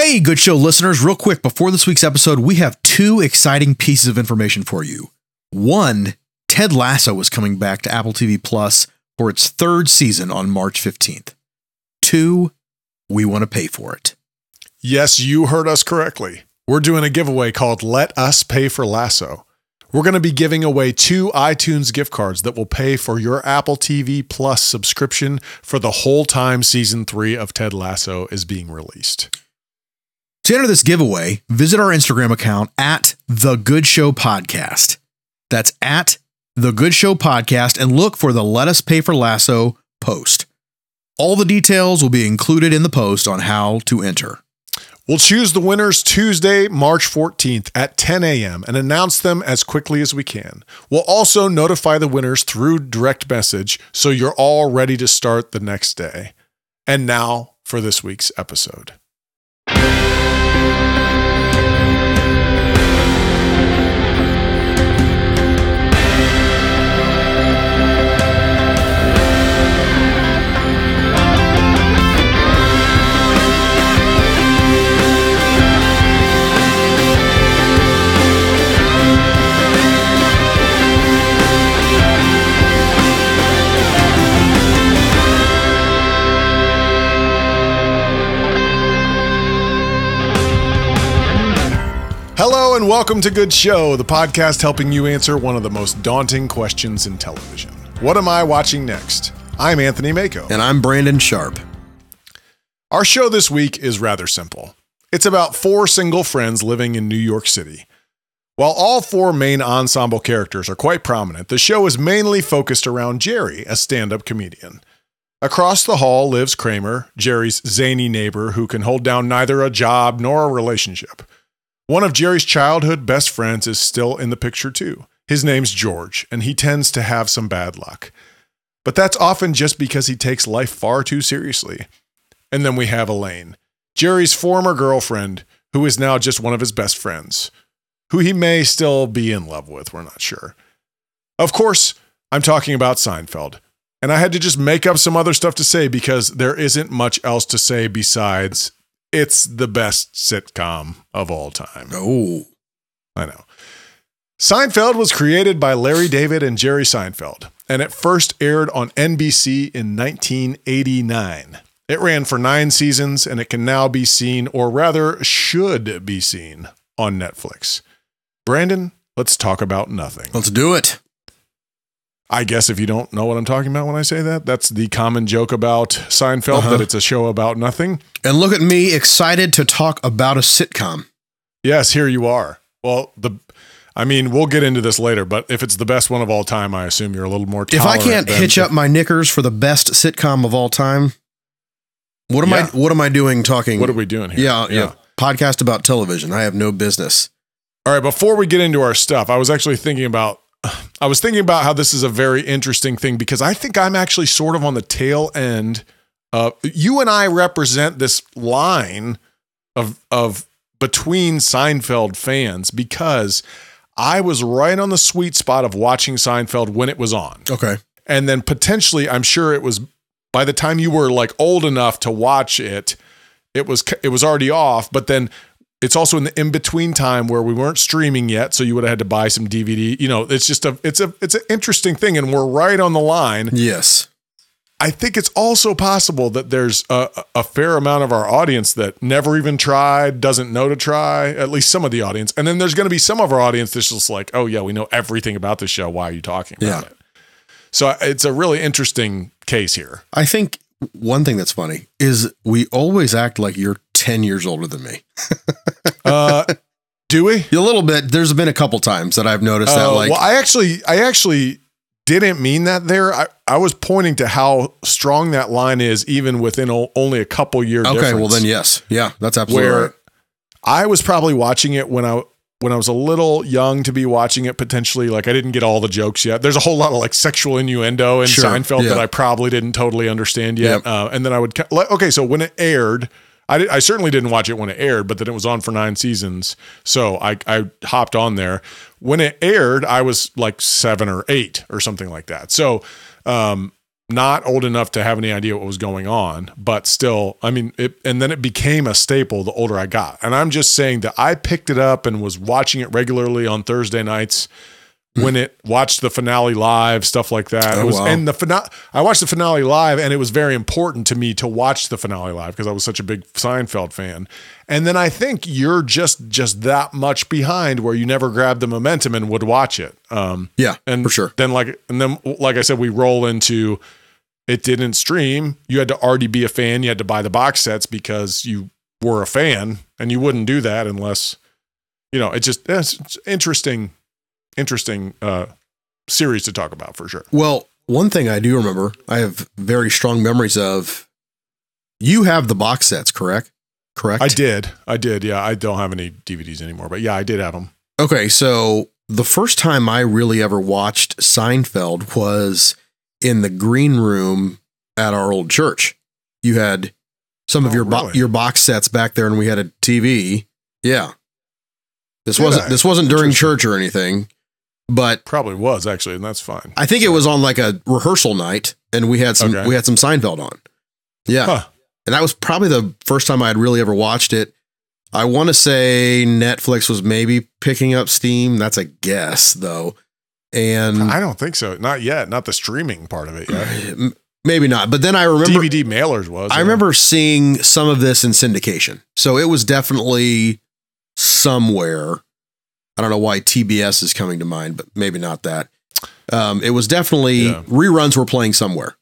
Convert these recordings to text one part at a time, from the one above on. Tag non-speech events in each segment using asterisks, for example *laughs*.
Hey, good show listeners, real quick before this week's episode, we have two exciting pieces of information for you. One, Ted Lasso is coming back to Apple TV Plus for its third season on March 15th. Two, we want to pay for it. Yes, you heard us correctly. We're doing a giveaway called Let Us Pay for Lasso. We're going to be giving away two iTunes gift cards that will pay for your Apple TV Plus subscription for the whole time season three of Ted Lasso is being released. To enter this giveaway, visit our Instagram account at The Good Show Podcast. That's at The Good Show Podcast and look for the Let Us Pay for Lasso post. All the details will be included in the post on how to enter. We'll choose the winners Tuesday, March 14th at 10 a.m. and announce them as quickly as we can. We'll also notify the winners through direct message so you're all ready to start the next day. And now for this week's episode. Hello and welcome to Good Show, the podcast helping you answer one of the most daunting questions in television. What am I watching next? I'm Anthony Mako. And I'm Brandon Sharp. Our show this week is rather simple. It's about four single friends living in New York City. While all four main ensemble characters are quite prominent, the show is mainly focused around Jerry, a stand up comedian. Across the hall lives Kramer, Jerry's zany neighbor who can hold down neither a job nor a relationship. One of Jerry's childhood best friends is still in the picture, too. His name's George, and he tends to have some bad luck. But that's often just because he takes life far too seriously. And then we have Elaine, Jerry's former girlfriend, who is now just one of his best friends, who he may still be in love with, we're not sure. Of course, I'm talking about Seinfeld. And I had to just make up some other stuff to say because there isn't much else to say besides it's the best sitcom of all time. Oh, I know. Seinfeld was created by Larry David and Jerry Seinfeld, and it first aired on NBC in 1989. It ran for nine seasons, and it can now be seen, or rather, should be seen, on Netflix. Brandon, let's talk about nothing. let's do it. I guess if you don't know what I'm talking about when I say that, that's the common joke about Seinfeld Uh-huh. that it's a show about nothing. And look at me, excited to talk about a sitcom. Yes, here you are. Well, the I mean, we'll get into this later, but if it's the best one of all time, I assume you're a little more If I can't hitch up my knickers for the best sitcom of all time, what am Yeah. I what am I doing talking? What are we doing here? Yeah, yeah. Podcast about television. I have no business. All right, before we get into our stuff, I was actually thinking about I was thinking about how this is a very interesting thing because I think I'm actually sort of on the tail end of you and I represent this line of of between Seinfeld fans because I was right on the sweet spot of watching Seinfeld when it was on. Okay. and then potentially i'm sure it was by the time you were like old enough to watch it it was it was already off but then it's also in the in between time where we weren't streaming yet so you would have had to buy some dvd you know it's just a it's a it's an interesting thing and we're right on the line Yes. i think it's also possible that there's a, a fair amount of our audience that never even tried doesn't know to try at least some of the audience and then there's going to be some of our audience that's just like oh yeah we know everything about this show why are you talking about Yeah. it so it's a really interesting case here. I think one thing that's funny is we always act like you're 10 years older than me. *laughs* Uh, do we? A little bit. There's been a couple times that I've noticed that Uh, like well, I actually, I actually didn't mean that there. I, I was pointing to how strong that line is, even within o- only a couple year. Okay, difference, well then yes. Yeah, that's absolutely where right. I was probably watching it when I when I was a little young to be watching it potentially. Like I didn't get all the jokes yet. There's a whole lot of like sexual innuendo in Sure, Seinfeld yeah. that I probably didn't totally understand yet. Yep. Uh, and then I would okay, so when it aired. I, I certainly didn't watch it when it aired, but then it was on for nine seasons. So I, I hopped on there. When it aired, I was like seven or eight or something like that. So um, not old enough to have any idea what was going on, but still, I mean, it, and then it became a staple the older I got. And I'm just saying that I picked it up and was watching it regularly on Thursday nights when it watched the finale live, stuff like that. Oh, it was, wow. and the finale, I watched the finale live, and it was very important to me to watch the finale live because I was such a big Seinfeld fan. And then I think you're just just that much behind where you never grabbed the momentum and would watch it. Um, Yeah, and for sure. Then like and then like I said, we roll into it didn't stream. You had to already be a fan. You had to buy the box sets because you were a fan, and you wouldn't do that unless you know. It just it's interesting, interesting uh, series to talk about for sure. Well, one thing I do remember, I have very strong memories of. You have the box sets, correct? Correct. I did, I did. Yeah, I don't have any DVDs anymore, but yeah, I did have them. Okay, so the first time I really ever watched Seinfeld was in the green room at our old church. You had some of Oh, your bo- really? your box sets back there, and we had a TV. Yeah, this Did wasn't I? this wasn't during church or anything, but Probably was actually, and that's fine. I think it was on like a rehearsal night, and we had some Okay. we had some Seinfeld on. Yeah, Huh. and that was probably the first time I had really ever watched it. I want to say Netflix was maybe picking up steam. That's a guess, though, and I don't think so. Not yet. Not the streaming part of it yet. *sighs* maybe not. But then I remember DVD mailers was. I yeah. remember seeing some of this in syndication, so it was definitely somewhere. I don't know why TBS is coming to mind, but maybe not that. Um, it was definitely Yeah. reruns were playing somewhere,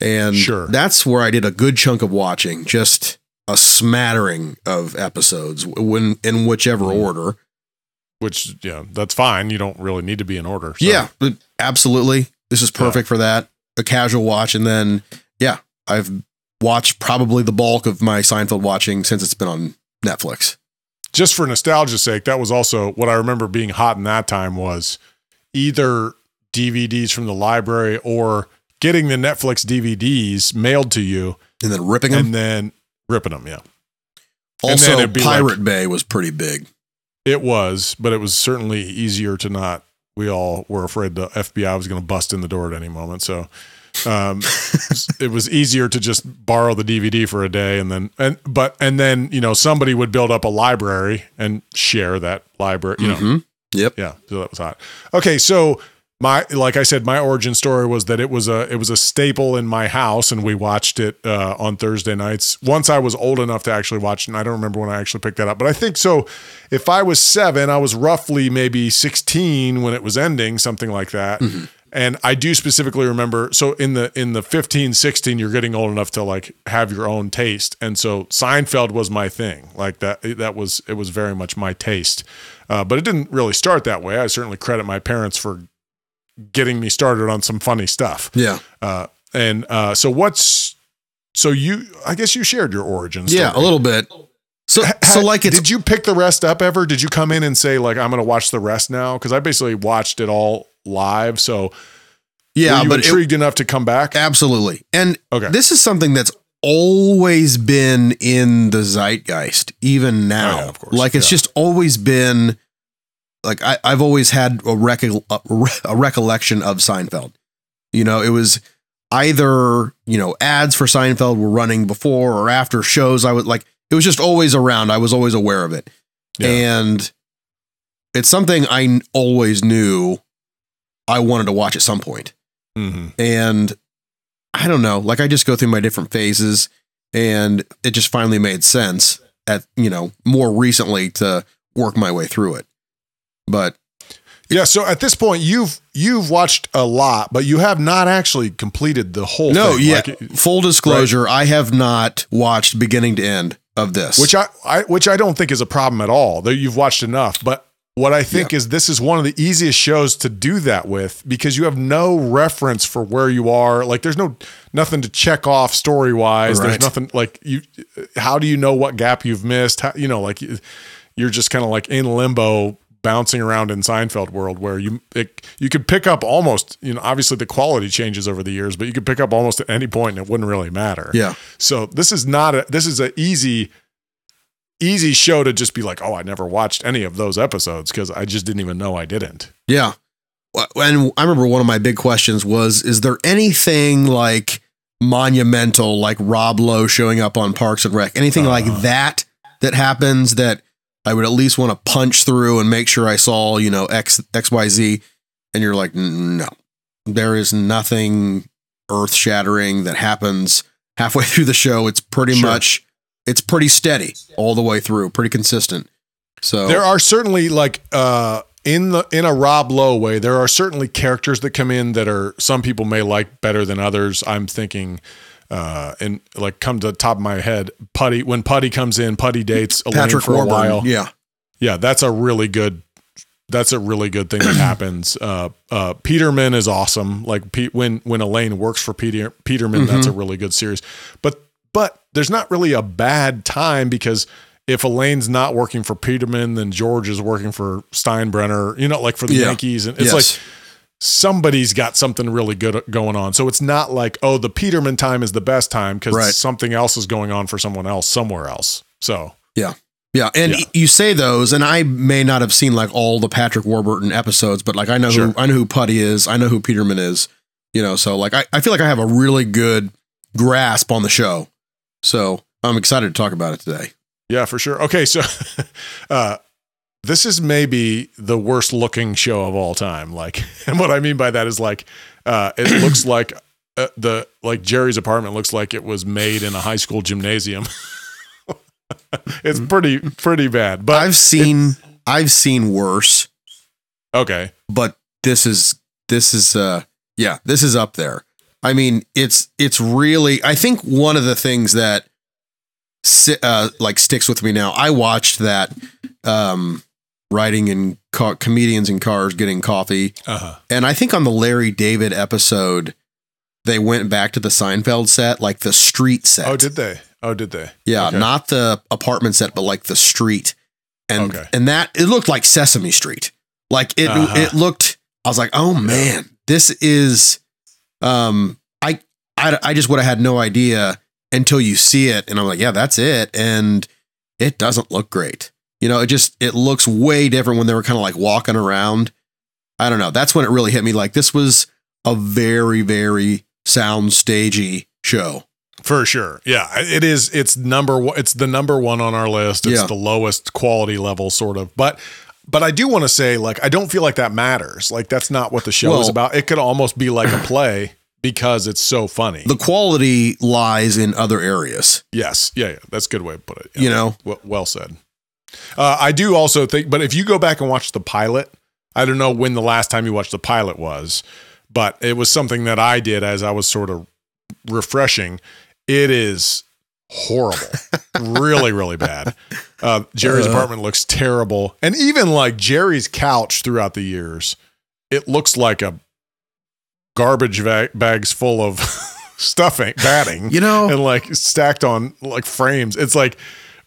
and Sure. that's where I did a good chunk of watching. Just a smattering of episodes, when in whichever Mhm. order. which yeah, that's fine. You don't really need to be in order. so. Yeah, but absolutely. This is perfect for that. A casual watch, and then yeah, I've watched probably the bulk of my Seinfeld watching since it's been on Netflix. Just for nostalgia's sake, that was also what I remember being hot in that time was either DVDs from the library or getting the Netflix DVDs mailed to you And then ripping them. and then ripping them. Yeah, and then also, Pirate Bay was pretty big. it was, but it was certainly easier to not. We all were afraid the FBI was going to bust in the door at any moment, so. Um it was easier to just borrow the DVD for a day and then and but and then you know somebody would build up a library and share that library you know Mhm. Yep. Yeah, so that was hot. Okay, so my like I said, my origin story was that it was a it was a staple in my house, and we watched it uh, on Thursday nights. Once I was old enough to actually watch it, and I don't remember when I actually picked that up, but I think so. If I was seven, I was roughly maybe sixteen when it was ending, something like that. And I do specifically remember so in the in the 15 16 you're getting old enough to like have your own taste and so Seinfeld was my thing like that that was it was very much my taste uh, but it didn't really start that way I certainly credit my parents for getting me started on some funny stuff Yeah. uh, and uh, so what's so you I guess you shared your origins Yeah, a little bit. So, so like it's did you pick the rest up ever? Did you come in and say like I'm going to watch the rest now? Because I basically watched it all live. So yeah, but it, intrigued enough to come back? absolutely. And Okay. this is something that's always been in the zeitgeist, even now. Oh, yeah, of course. Like it's Yeah. just always been like I, I've always had a, recol- a, re- a recollection of Seinfeld. You know, it was either you know ads for Seinfeld were running before or after shows. I was like, it was just always around. I was always aware of it, Yeah. and it's something I always knew I wanted to watch at some point hmm and I don't know, like I just go through my different phases and it just finally made sense at, you know, more recently to work my way through it. But Yeah. So at this point, you've you've watched a lot, but you have not actually completed the whole. no, thing. yeah, Like, full disclosure, I have not watched beginning to end of this. which I, I which I don't think is a problem at all. That you've watched enough, but what I think is this is one of the easiest shows to do that with because you have no reference for where you are. Like there's no nothing to check off story wise. There's nothing like you. How do you know what gap you've missed? How, you know, like you- you're just kind of like in limbo. Bouncing around in Seinfeld world, where you it, you could pick up almost, you know, obviously the quality changes over the years, but you could pick up almost at any point and it wouldn't really matter. yeah. So this is not a this is an easy easy show to just be like, "Oh, I never watched any of those episodes because I just didn't even know I didn't." Yeah. and I remember one of my big questions was: Is there anything like monumental, like Rob Lowe showing up on Parks and Rec, anything uh, like that that happens that I would at least want to punch through and make sure I saw, you know, X X Y Z, and you're like, no, there is nothing earth shattering that happens halfway *laughs* through the show. It's pretty sure. much, it's pretty steady all the way through, pretty consistent. So there are certainly like uh in the in a Rob Lowe way, there are certainly characters that come in that are some people may like better than others. I'm thinking uh and like come to the top of my head, Putty when Putty comes in, Putty dates Elaine Patrick for Warburton, a while. Yeah. Yeah, that's a really good that's a really good thing that *clears throat* happens. Uh, uh, Peterman is awesome. Like Pete, when when Elaine works for Peter Peterman, mm-hmm. that's a really good series. But but there's not really a bad time because if Elaine's not working for Peterman, then George is working for Steinbrenner, you know, like for the yeah. Yankees. And it's yes. like somebody's got something really good going on. So it's not like, oh, the Peterman time is the best time because right. something else is going on for someone else somewhere else. So, yeah. Yeah, and yeah. you say those, and I may not have seen like all the Patrick Warburton episodes, but like I know sure. who I know who Putty is, I know who Peterman is, you know. So like I, I feel like I have a really good grasp on the show, so I'm excited to talk about it today. Yeah, for sure. Okay, so *laughs* uh, this is maybe the worst looking show of all time. Like, *laughs* and what I mean by that is like, uh, it *clears throat* looks like uh, the like Jerry's apartment looks like it was made in a high school gymnasium. *laughs* it's pretty pretty bad. But I've seen it, I've seen worse. Okay, but this is this is uh yeah this is up there. I mean, it's it's really. I think one of the things that uh, like sticks with me now. I watched that um, riding in ca- comedians in cars getting coffee, uh-huh. and I think on the Larry David episode, they went back to the Seinfeld set, like the street set. Oh, did they? Oh, did they? Yeah, okay. not the apartment set, but like the street, and okay. and that it looked like Sesame Street. Like it, uh-huh. it looked. I was like, oh man, this is. Um, I I I just would have had no idea until you see it and I'm like, yeah, that's it. And it doesn't look great. You know, it just it looks way different when they were kind of like walking around. I don't know. That's when it really hit me. Like this was a very, very sound stagey show. For sure. Yeah. It is it's number one it's the number one on our list. It's yeah. the lowest quality level, sort of. But but I do want to say, like, I don't feel like that matters. Like, that's not what the show well, is about. It could almost be like a *clears throat* play because it's so funny. The quality lies in other areas. Yes. Yeah. yeah. That's a good way to put it. Yeah. You know, well, well said. Uh, I do also think, but if you go back and watch the pilot, I don't know when the last time you watched the pilot was, but it was something that I did as I was sort of refreshing. It is horrible, really, really bad. Uh, Jerry's uh, apartment looks terrible, and even like Jerry's couch throughout the years, it looks like a garbage bags full of *laughs* stuffing, batting, you know, and like stacked on like frames. It's like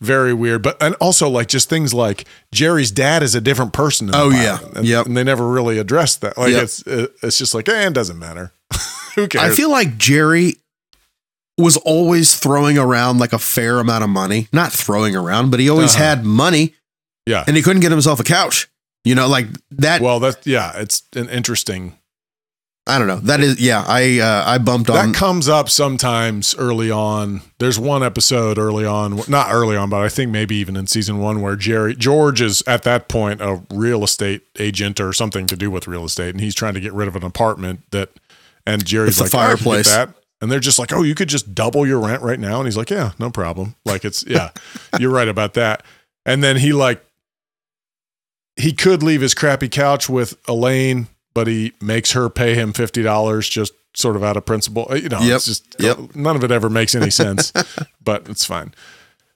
very weird. But and also like just things like Jerry's dad is a different person. oh yeah, and, yep. and they never really addressed that. Like yep. it's it's just like eh, it doesn't matter. *laughs* Who cares? I feel like Jerry was always throwing around like a fair amount of money. Not throwing around, but he always uh-huh. had money. Yeah, and he couldn't get himself a couch. You know, like that. Well, that yeah, it's an interesting I don't know. That is, yeah. I uh, I bumped on. That comes up sometimes early on. There's one episode early on, not early on, but I think maybe even in season one, where Jerry George is at that point a real estate agent or something to do with real estate, and he's trying to get rid of an apartment that, and Jerry's like fireplace. that, and they're just like, oh, you could just double your rent right now, and he's like, yeah, no problem. Like it's yeah, *laughs* you're right about that. And then he like he could leave his crappy couch with Elaine but he makes her pay him fifty dollars just sort of out of principle. Uh, you know, yep. it's just yep. none of it ever makes any sense, *laughs* but it's fine.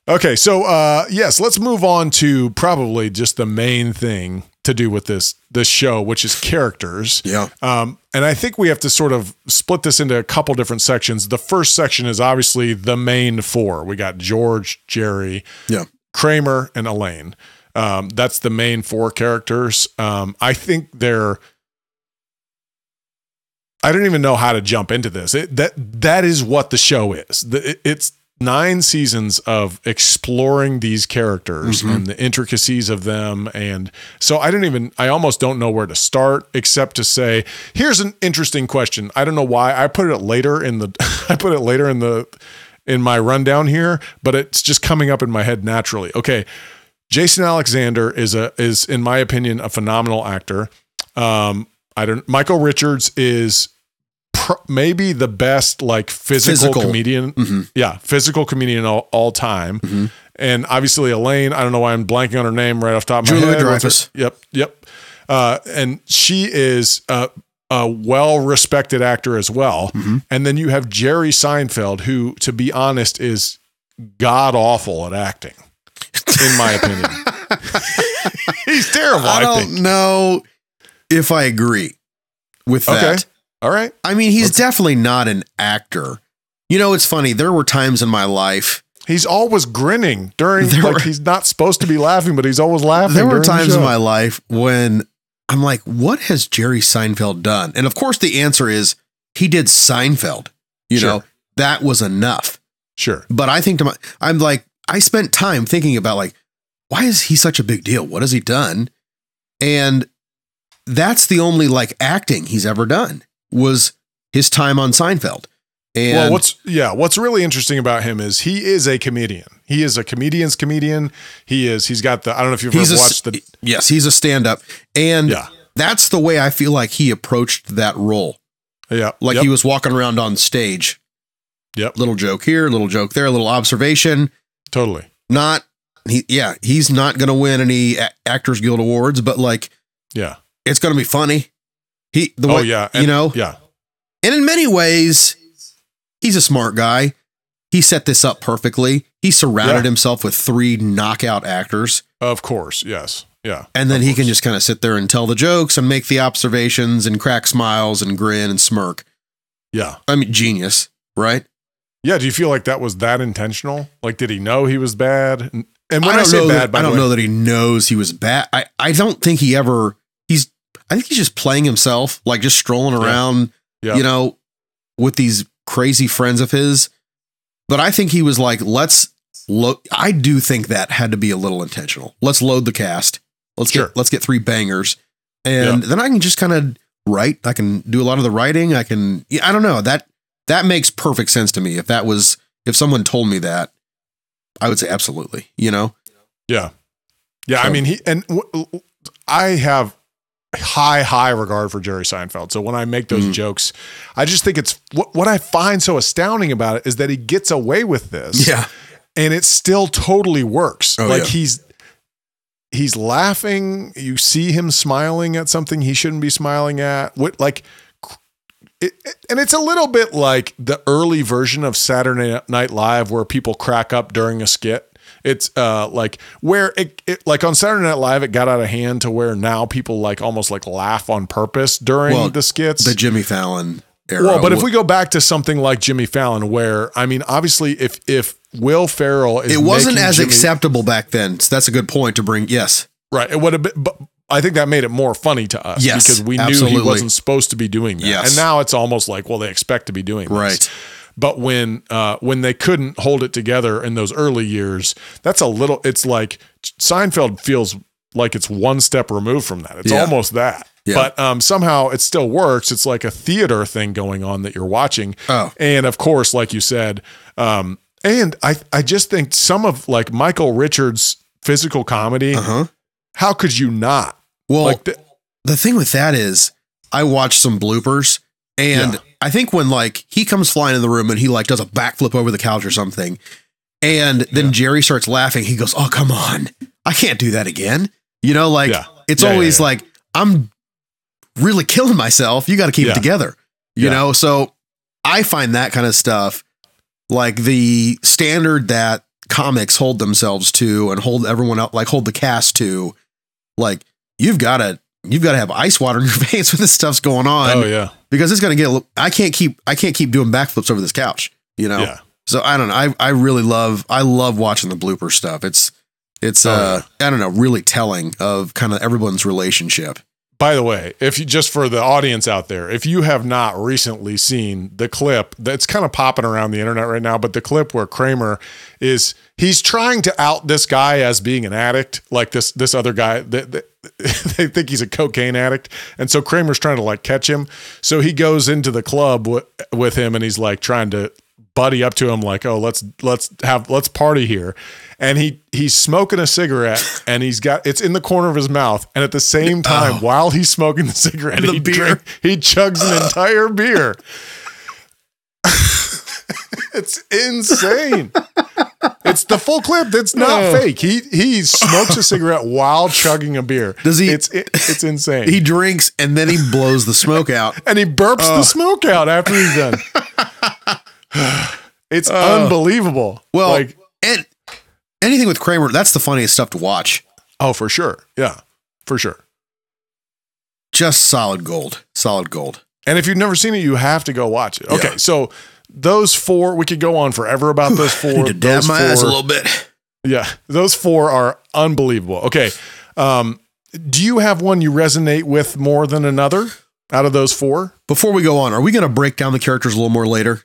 Okay, so uh, yes, let's move on to probably just the main thing to do with this this show, which is characters. Yeah. Um, and I think we have to sort of split this into a couple different sections. The first section is obviously the main four. We got George, Jerry, yeah, Kramer, and Elaine. Um, that's the main four characters. Um, I think they're I don't even know how to jump into this. It, that that is what the show is. The, it, it's nine seasons of exploring these characters Mhm. and the intricacies of them. And so i don't even i almost don't know where to start except to say here's an interesting question. I don't know why. I put it later in the *laughs* i put it later in the in my rundown here but it's just coming up in my head naturally. Okay. Jason alexander is a is in my opinion a phenomenal actor. Um i don't michael richards is pr- maybe the best like physical, Physical. comedian Mhm. yeah, physical comedian all, all time. Mhm. And obviously Elaine, I don't know why I'm blanking on her name right off the top of my Julia head. Dreyfus. Yep, yep. Uh, and she is a, a well-respected actor as well. Mhm. And then you have Jerry Seinfeld, who, to be honest, is god awful at acting, in my opinion. *laughs* He's terrible. I I, don't think. know if I agree with that. Okay. All right. I mean, he's definitely not an actor. You know, it's funny. There were times in my life. He's always grinning during like were- he's not supposed to be laughing, but he's always laughing. There were during the times in my life when I'm like, what has Jerry Seinfeld done? And of course, the answer is he did Seinfeld. You Sure. know, that was enough. Sure. But I think to my, I'm like, I spent time thinking about like, why is he such a big deal? What has he done? And that's the only like acting he's ever done was his time on Seinfeld. And well, what's yeah, what's really interesting about him is he is a comedian. He is a comedian's comedian. He is. He's got the. I don't know if you've ever a, watched the. yes, he's a stand-up, and Yeah. that's the way I feel like he approached that role. Yeah. Like yep, he was walking around on stage. Yep. Little joke here, little joke there, a little observation. Totally. Not he. Yeah, he's not going to win any Actors Guild awards, but like Yeah. it's going to be funny. He the oh way yeah. you know, Yeah. and in many ways, he's a smart guy. He set this up perfectly. He surrounded Yeah. himself with three knockout actors. Of course. Yes. Yeah. And then he can just kind of sit there and tell the jokes and make the observations and crack smiles and grin and smirk. Yeah. I mean, genius, right? Yeah. Do you feel like that was that intentional? Like, did he know he was bad? And, and when I, don't say know bad, that, I don't way, know that he knows he was bad. I, I don't think he ever, I think he's just playing himself, like just strolling around, Yeah. you know, with these crazy friends of his. But I think he was like, let's load. I do think that had to be a little intentional. Let's load the cast. Let's Sure. get, let's get three bangers. And then I can just kind of write. I can do a lot of the writing. I can, I don't know. That, that makes perfect sense to me. If that was, if someone told me that, I would say absolutely, you know? Yeah. Yeah. I So- mean, he, and w- I have high, high regard for Jerry Seinfeld. So when I make those Mhm. jokes, I just think it's what, what I find so astounding about it is that he gets away with this. Yeah. And it still totally works. Oh, like yeah. he's, he's laughing. You see him smiling at something he shouldn't be smiling at. What, like, it- and it's a little bit like the early version of Saturday Night Live where people crack up during a skit. It's uh like where it, it like on Saturday Night Live it got out of hand to where now people like almost like laugh on purpose during Well, the skits. The Jimmy Fallon era. well, but if we go back to something like Jimmy Fallon, where I mean, obviously, if if Will Ferrell is it wasn't as Jimmy- acceptable back then. So that's a good point to bring. Yes. right? It would have been, but I think that made it more funny to us Yes, because we knew absolutely. he wasn't supposed to be doing that, Yes. and now it's almost like well, they expect to be doing this. Right. But when uh, when they couldn't hold it together in those early years, that's a little. It's like Seinfeld feels like it's one step removed from that. It's Yeah. almost that. Yeah. But um, somehow it still works. It's like a theater thing going on that you're watching. Oh. And of course, like you said, um, and I I just think some of like Michael Richards' physical comedy. Uh huh. How could you not? Well, Like the, the thing with that is, I watched some bloopers, and Yeah. I think when like he comes flying in the room and he like does a backflip over the couch or something, and then Yeah. Jerry starts laughing. He goes, "Oh come on, I can't do that again." You know, like Yeah. it's Yeah, always like I'm really killing myself. You got to keep it together. You know, so I find that kind of stuff like the standard that comics hold themselves to and hold everyone out like hold the cast to like you've got to you've got to have ice water in your *laughs* veins when this stuff's going on oh yeah, because it's going to get a little- I can't keep I can't keep doing backflips over this couch you know? Yeah. so I don't know I I really love I love watching the blooper stuff. It's it's Oh, uh I don't know really telling of kind of everyone's relationship by the way, if you just for the audience out there, if you have not recently seen the clip that's kind of popping around the internet right now, but the clip where Kramer is he's trying to out this guy as being an addict, like this this other guy that *laughs* they think he's a cocaine addict, and so Kramer's trying to like catch him. So he goes into the club w- with him, and he's like trying to buddy up to him, like, "Oh, let's let's have let's party here." and he he's smoking a cigarette *laughs* and he's got it's in the corner of his mouth and at the same oh. time oh. while he's smoking the cigarette the he beer. Drink, he chugs an entire beer *laughs* it's insane it's the full clip that's not oh. fake he he smokes a cigarette while chugging a beer does he it's it, it's insane he drinks and then he blows the smoke out *laughs* and he burps oh. the smoke out after he's done *sighs* it's oh. unbelievable well like and anything with Kramer, that's the funniest stuff to watch. Oh, for sure. Yeah, for sure. Just solid gold. Solid gold. And if you've never seen it, you have to go watch it. Okay, yeah. so those four, we could go on forever about those *sighs* four. To dab my four, eyes a little bit. Yeah, those four are unbelievable. Okay, um, do you have one you resonate with more than another out of those four? Before we go on, are we going to break down the characters a little more later?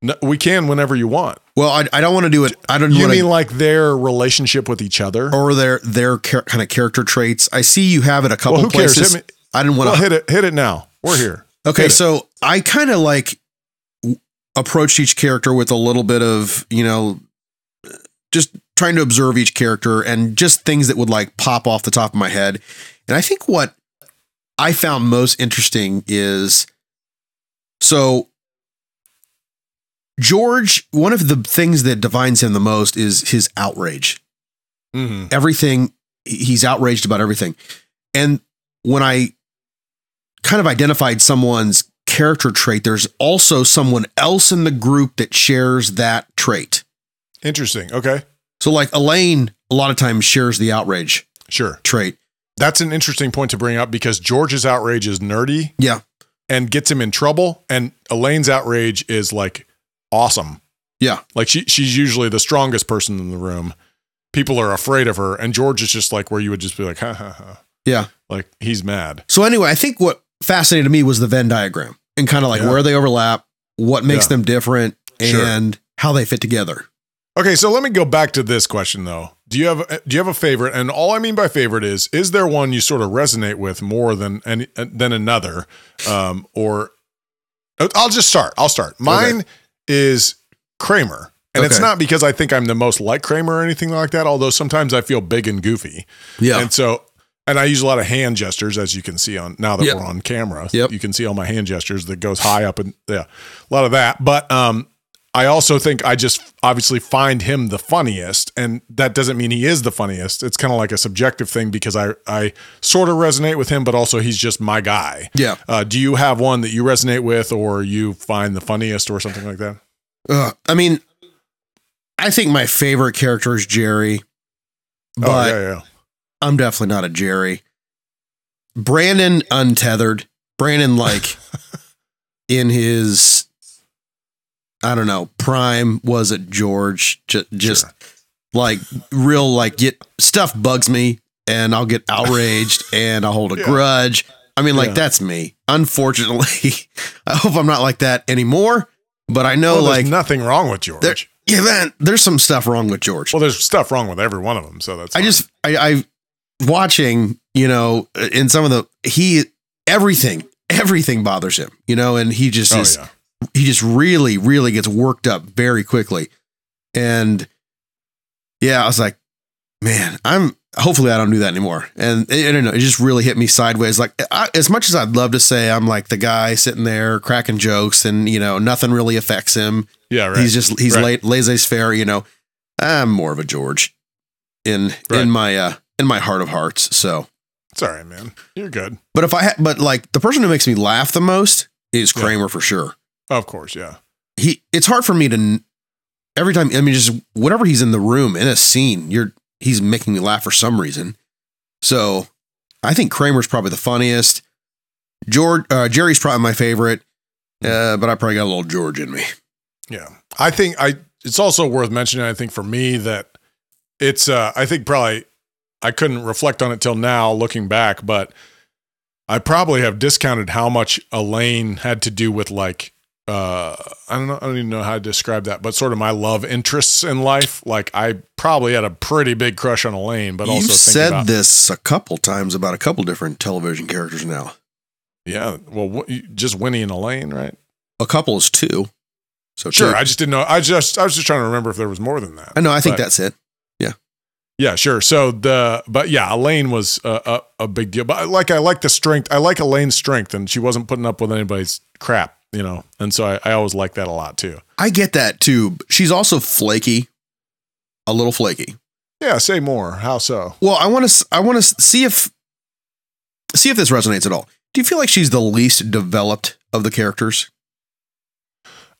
No, we can whenever you want. Well, I, I don't want to do it. I don't. You mean like their relationship with each other, or their their char- kind of character traits? I see you have it a couple well, who places. Cares? I didn't want to well, hit it. Hit it now. We're here. Okay, so I kind of like approached each character with a little bit of you know, just trying to observe each character and just things that would like pop off the top of my head. And I think what I found most interesting is so George, one of the things that defines him the most is his outrage. Mm-hmm. Everything, he's outraged about everything. And when I kind of identified someone's character trait, there's also someone else in the group that shares that trait. Interesting. Okay. So, like Elaine, a lot of times shares the outrage sure trait. That's an interesting point to bring up because George's outrage is nerdy. Yeah. And gets him in trouble. And Elaine's outrage is like awesome. Yeah. Like she she's usually the strongest person in the room. People are afraid of her. And George is just like where you would just be like, ha ha ha. Yeah. Like he's mad. So anyway, I think what fascinated me was the Venn diagram and kind of like yeah. where they overlap, what makes yeah. them different, and sure. how they fit together. Okay, so let me go back to this question though. Do you have do you have a favorite? And all I mean by favorite is is there one you sort of resonate with more than any than another? Um, or I'll just start. I'll start. Mine okay is Kramer. And okay. it's not because I think I'm the most like Kramer or anything like that, although sometimes I feel big and goofy. Yeah. And so, and I use a lot of hand gestures, as you can see on now that yep. we're on camera. Yep. You can see all my hand gestures that goes high up and yeah, a lot of that. But um, I also think I just obviously find him the funniest, and that doesn't mean he is the funniest. It's kind of like a subjective thing because I I sort of resonate with him, but also he's just my guy. Yeah. Uh, do you have one that you resonate with, or you find the funniest, or something like that? Uh, I mean, I think my favorite character is Jerry, oh, but oh, yeah, yeah. I'm definitely not a Jerry. Brandon untethered. Brandon like *laughs* in his I don't know, prime was it George just, just sure. like real like get stuff bugs me and I'll get outraged *laughs* and I'll hold a yeah. grudge. I mean like yeah. that's me. Unfortunately, *laughs* I hope I'm not like that anymore, but I know well, like nothing wrong with George. There, yeah, man, there's some stuff wrong with George. Well, there's stuff wrong with every one of them, so that's I just I I watching, you know, in some of the he everything everything bothers him, you know, and he just oh, is yeah he just really, really gets worked up very quickly. And yeah, I was like, man, I'm hopefully I don't do that anymore. And I don't know, it just really hit me sideways. Like I, as much as I'd love to say I'm like the guy sitting there cracking jokes and you know nothing really affects him. Yeah, right. He's just he's right. laissez faire. You know, I'm more of a George in right. in my uh in my heart of hearts. So it's all right, man. You're good. But if I had, but like the person who makes me laugh the most is Kramer yeah. for sure. Of course, yeah. He it's hard for me to every time I mean just whatever he's in the room in a scene, you're he's making me laugh for some reason. So, I think Kramer's probably the funniest. George uh, Jerry's probably my favorite. Uh, but I probably got a little George in me. Yeah. I think I it's also worth mentioning I think for me that it's uh I think probably I couldn't reflect on it till now looking back, but I probably have discounted how much Elaine had to do with like uh I don't know I don't even know how to describe that, but sort of my love interests in life. Like I probably had a pretty big crush on Elaine, but also You've think said about, this a couple times about a couple different television characters now. Yeah, well, what, just Winnie and Elaine, right? A couple is two. So Sure. two. I just didn't know. I just I was just trying to remember if there was more than that. I know. I think But- that's it. Yeah, Yeah, sure. So the but yeah, Elaine was a, a, a big deal. But like I like the strength. I like Elaine's strength, and she wasn't putting up with anybody's crap, you know. And so I, I always like that a lot too. I get that too. She's also flaky, a little flaky. Yeah, say more. How so? Well, I want to. I want to see if see if this resonates at all. Do you feel like she's the least developed of the characters?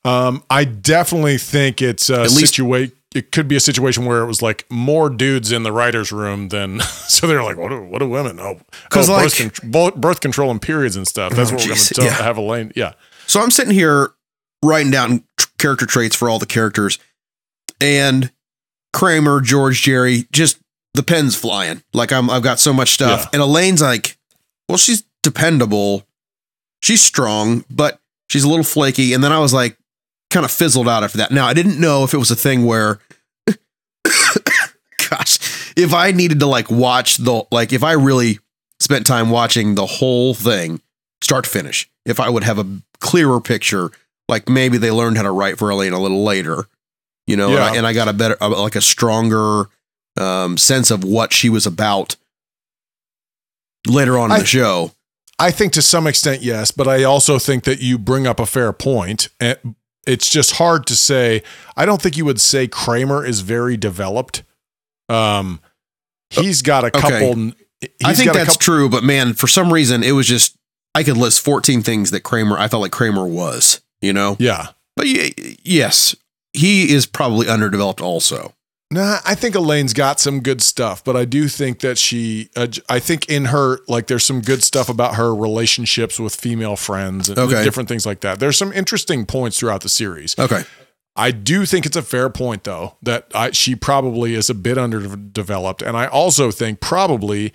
Um, I definitely think it's a situation. It could be a situation where it was like more dudes in the writers' room than *laughs* so they're like, what? Are, what are women? Oh, 'Cause, oh, like- birth, con- birth control and periods and stuff. That's Oh, what we're going to yeah. have Elaine. Yeah, So I'm sitting here writing down character traits for all the characters, and Kramer, George, Jerry, just the pen's flying. Like I'm, I've got so much stuff, Yeah. and Elaine's like, well, she's dependable, she's strong, but she's a little flaky. And then I was like, kind of fizzled out after that. Now I didn't know if it was a thing where, *coughs* gosh, if I needed to like watch the like if I really spent time watching the whole thing start to finish, if I would have a clearer picture, like maybe they learned how to write for Elaine a little later, you know, and, I, and I got a better, like a stronger um, sense of what she was about later on in I- the show. I think to some extent, yes, but I also think that you bring up a fair point. It's just hard to say. I don't think you would say Kramer is very developed. Um, he's got a Okay. couple. He's I think that's couple, true, but man, for some reason, it was just I could list 14 things that Kramer I felt like Kramer was, you know. Yeah. But yes, he is probably underdeveloped also. Nah, I think Elaine's got some good stuff, but I do think that she, uh, I think in her, like, there's some good stuff about her relationships with female friends and Okay. different things like that. There's some interesting points throughout the series. Okay. I do think it's a fair point, though, that I, she probably is a bit underdeveloped. And I also think probably,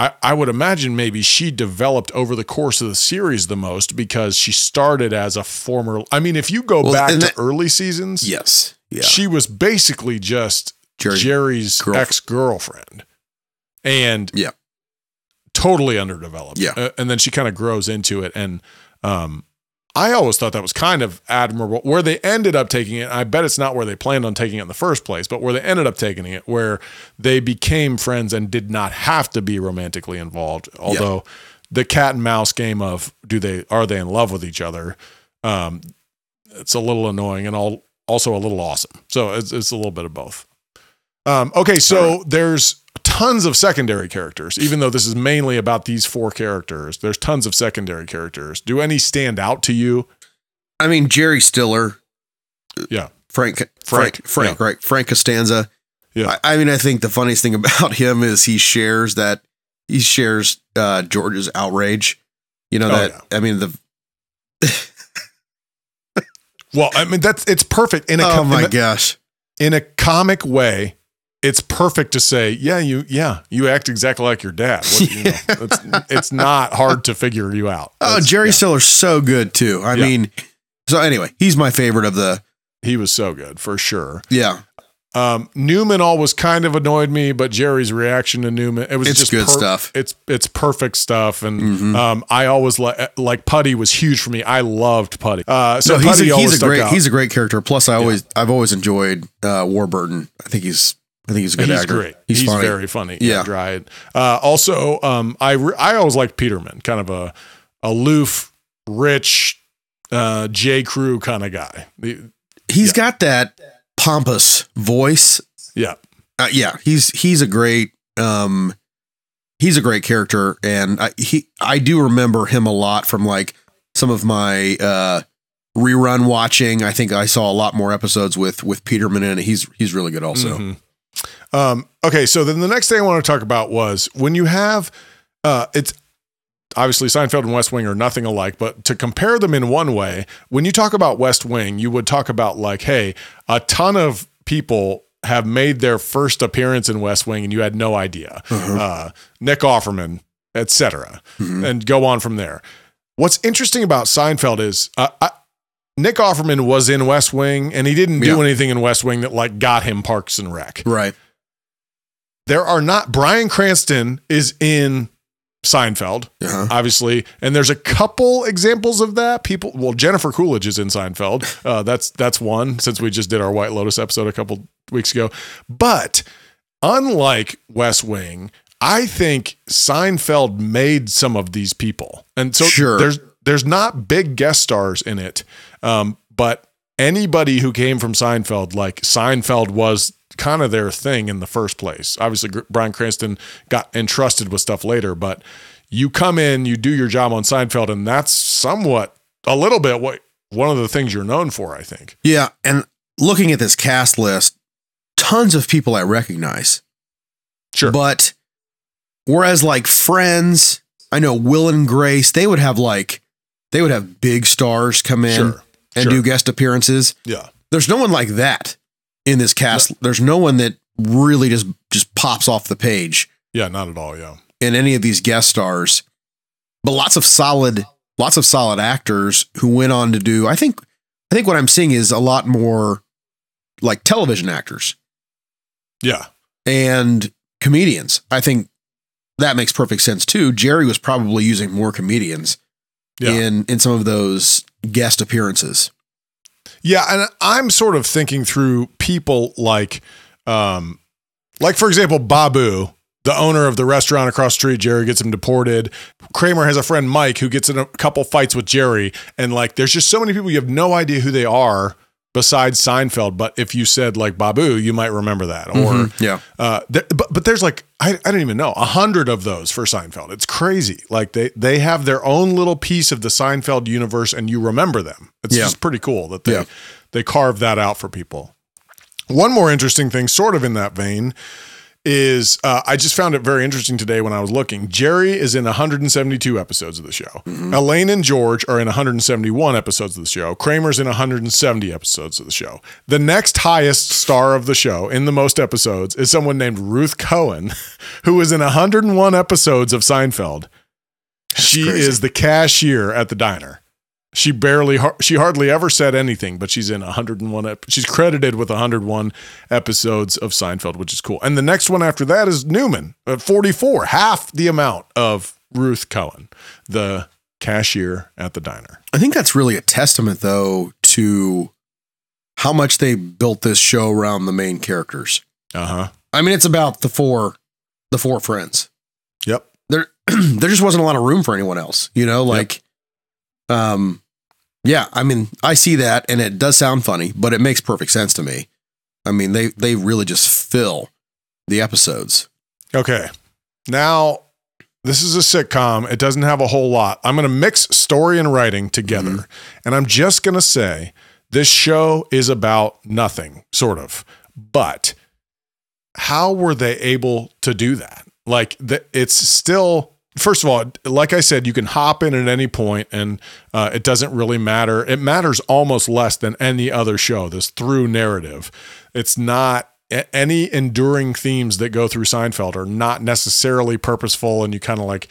I, I would imagine maybe she developed over the course of the series the most because she started as a former. I mean, if you go Well, back to that- early seasons, Yes. Yeah. she was basically just Jerry. Jerry's ex girlfriend, and Yeah. totally underdeveloped. Yeah. Uh, and then she kind of grows into it, and um, I always thought that was kind of admirable. Where they ended up taking it, I bet it's not where they planned on taking it in the first place, but where they ended up taking it, where they became friends and did not have to be romantically involved. Although the cat and mouse game of do they are they in love with each other, um, it's a little annoying and all also a little awesome. So it's, it's a little bit of both. Um, okay, so there's tons of secondary characters, even though this is mainly about these four characters. There's tons of secondary characters. Do any stand out to you? I mean, Jerry Stiller, Yeah, Frank, Frank, Frank, Frank, right? Frank Costanza. Yeah. I, I mean, I think the funniest thing *laughs* about him is he shares that he shares uh, George's outrage. You know Oh, that. yeah. I mean, the Well, I mean that's it's perfect in a *laughs* oh my in a, gosh, in a comic way. It's perfect to say, yeah, you, yeah, you act exactly like your dad. What, you know, *laughs* it's, it's not hard to figure you out. oh Jerry yeah, Stiller's so good too. I Yeah. mean, so anyway, he's my favorite of the. he was so good for sure. Yeah, Um, Newman always kind of annoyed me, but Jerry's reaction to Newman, it was It's just good stuff. It's it's perfect stuff, and Mhm. um, I always like like Putty was huge for me. I loved Putty. Uh, so so he's Putty a, he's a great out. he's a great character. Plus, I always I've always enjoyed uh, Warburton. I think he's I think he's a good He's actor. great. He's, funny. very funny. Yeah. dry. Uh, also, um, I re- I always liked Peterman, kind of a aloof, rich, uh, J. Crew kind of guy. The- He's Yeah. got that pompous voice. yeah, Uh, yeah, he's he's a great um he's a great character and I he I do remember him a lot from like some of my uh rerun watching. I think I saw a lot more episodes with with Peterman and. He's he's really good also. Mhm. Um, okay, so then the next thing I want to talk about was when you have uh, it's obviously Seinfeld and West Wing are nothing alike, but to compare them in one way, when you talk about West Wing, you would talk about like, hey, a ton of people have made their first appearance in West Wing and you had no idea. Uh-huh. Uh, Nick Offerman, etc., Mhm. and go on from there. What's interesting about Seinfeld is uh, I, Nick Offerman was in West Wing, and he didn't do Yeah. anything in West Wing that like got him Parks and Rec. Right. There are not. Bryan Cranston is in Seinfeld, Uh-huh. obviously, and there's a couple examples of that. People, well, Jennifer Coolidge is in Seinfeld. Uh, that's that's one since we just did our White Lotus episode a couple weeks ago. But unlike West Wing, I think Seinfeld made some of these people, and so Sure. there's there's not big guest stars in it, um, but anybody who came from Seinfeld, like Seinfeld was kind of their thing in the first place. Obviously, Bryan Cranston got entrusted with stuff later, but you come in, you do your job on Seinfeld, and that's somewhat a little bit what one of the things you're known for. I think. Yeah, and looking at this cast list, tons of people I recognize. Sure. But whereas like Friends, I know Will and Grace, they would have like they would have big stars come in Sure. And Sure. do guest appearances. Yeah. There's no one like that in this cast. There's no one that really just just pops off the page Yeah. Not at all. Yeah. in any of these guest stars. But lots of solid lots of solid actors who went on to do I think I think what I'm seeing is a lot more like television actors Yeah. and comedians. I think that makes perfect sense too. Jerry was probably using more comedians Yeah. in in some of those guest appearances. Yeah, and I'm sort of thinking through people like, um, like for example, Babu, the owner of the restaurant across the street. Jerry gets him deported. Kramer has a friend Mike who gets in a couple fights with Jerry, and like, there's just so many people you have no idea who they are besides Seinfeld. But if you said like Babu, you might remember that. Or yeah. uh, th- but but there's like I, I don't even know a hundred of those for Seinfeld. It's crazy. Like they they have their own little piece of the Seinfeld universe, and you remember them. It's Yeah. just pretty cool that they Yeah. they carve that out for people. One more interesting thing, sort of in that vein, is uh, I just found it very interesting today when I was looking. Jerry is in 172 episodes of the show. Elaine and George are in 171 episodes of the show. Kramer's in 170 episodes of the show. The next highest star of the show in the most episodes is someone named Ruth Cohen, *laughs* who is in 101 episodes of Seinfeld. she crazy. is the cashier at the diner. She barely, she hardly ever said anything, but she's in 101. ep- She's credited with 101 episodes of Seinfeld, which is cool. And the next one after that is Newman at 44, half the amount of Ruth Cohen, the cashier at the diner. I think that's really a testament though to how much they built this show around the main characters. Uh huh. I mean, it's about the four the four friends. Yep. There *clears throat* there just wasn't a lot of room for anyone else, you know, like um yeah, I mean, I see that and it does sound funny, but it makes perfect sense to me. I mean, they they really just fill the episodes. Okay. Now, this is a sitcom. It doesn't have a whole lot. I'm going to mix story and writing together. Mm-hmm. And I'm just going to say this show is about nothing, sort of. But how were they able to do that? Like, the, it's still. First of all, like I said, you can hop in at any point and uh, it doesn't really matter. It matters almost less than any other show, this through narrative. It's not any enduring themes that go through Seinfeld are not necessarily purposeful, and you kind of like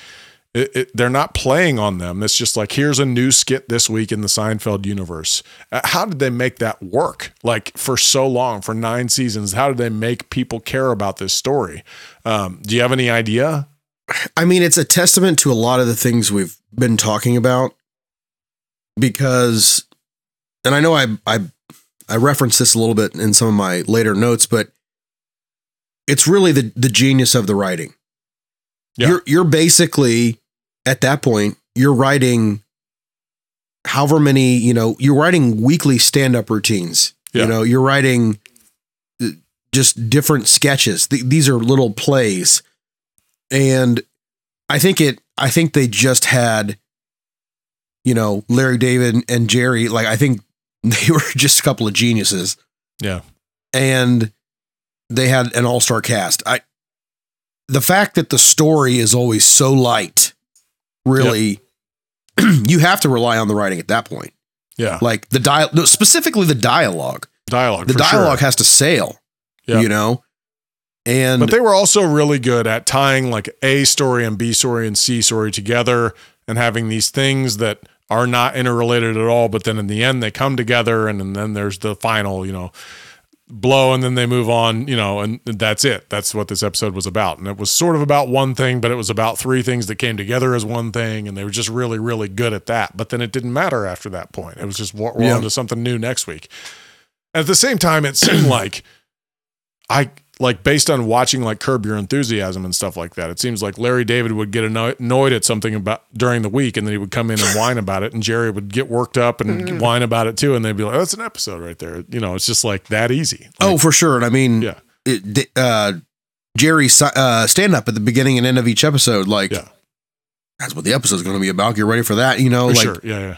it, it, they're not playing on them. It's just like here's a new skit this week in the Seinfeld universe. Uh, How did they make that work? Like for so long, for nine seasons, how did they make people care about this story? Um, do you have any idea? I mean, it's a testament to a lot of the things we've been talking about because, and I know I I I referenced this a little bit in some of my later notes, but it's really the the genius of the writing. Yeah. You're you're basically at that point you're writing however many you know you're writing weekly stand up routines. Yeah. You know you're writing uh, just different sketches. Th- these are little plays and I think it. I think they just had, you know, Larry David and Jerry. Like I think *laughs* they were just a couple of geniuses, Yeah. and they had an all star cast. I, the fact that the story is always so light, really, *clears throat* you have to rely on the writing at that point. Yeah. Like the dial, no, specifically the dialogue. Dialogue. The dialogue Sure. has to sail. Yeah. You know, And But they were also really good at tying like A story and B story and C story together and having these things that are not interrelated at all, but then in the end they come together and, and then there's the final, you know, blow and then they move on, you know, and that's it. That's what this episode was about. And it was sort of about one thing, but it was about three things that came together as one thing. And they were just really, really good at that. But then it didn't matter after that point. It was just we're we're Yeah. on to something new next week. At the same time, it seemed *clears throat* like I like based on watching like Curb Your Enthusiasm and stuff like that. It seems like Larry David would get annoyed at something about during the week, and then he would come in and whine about it, and Jerry would get worked up and whine about it too, and they'd be like, "Oh, "That's an episode right there." You know, it's just like that easy. oh, for sure. And I mean, Yeah. it, uh, Jerry's uh, stand up at the beginning and end of each episode, like Yeah. that's what the episode's going to be about. Get ready for that. You know, For like sure, yeah, yeah.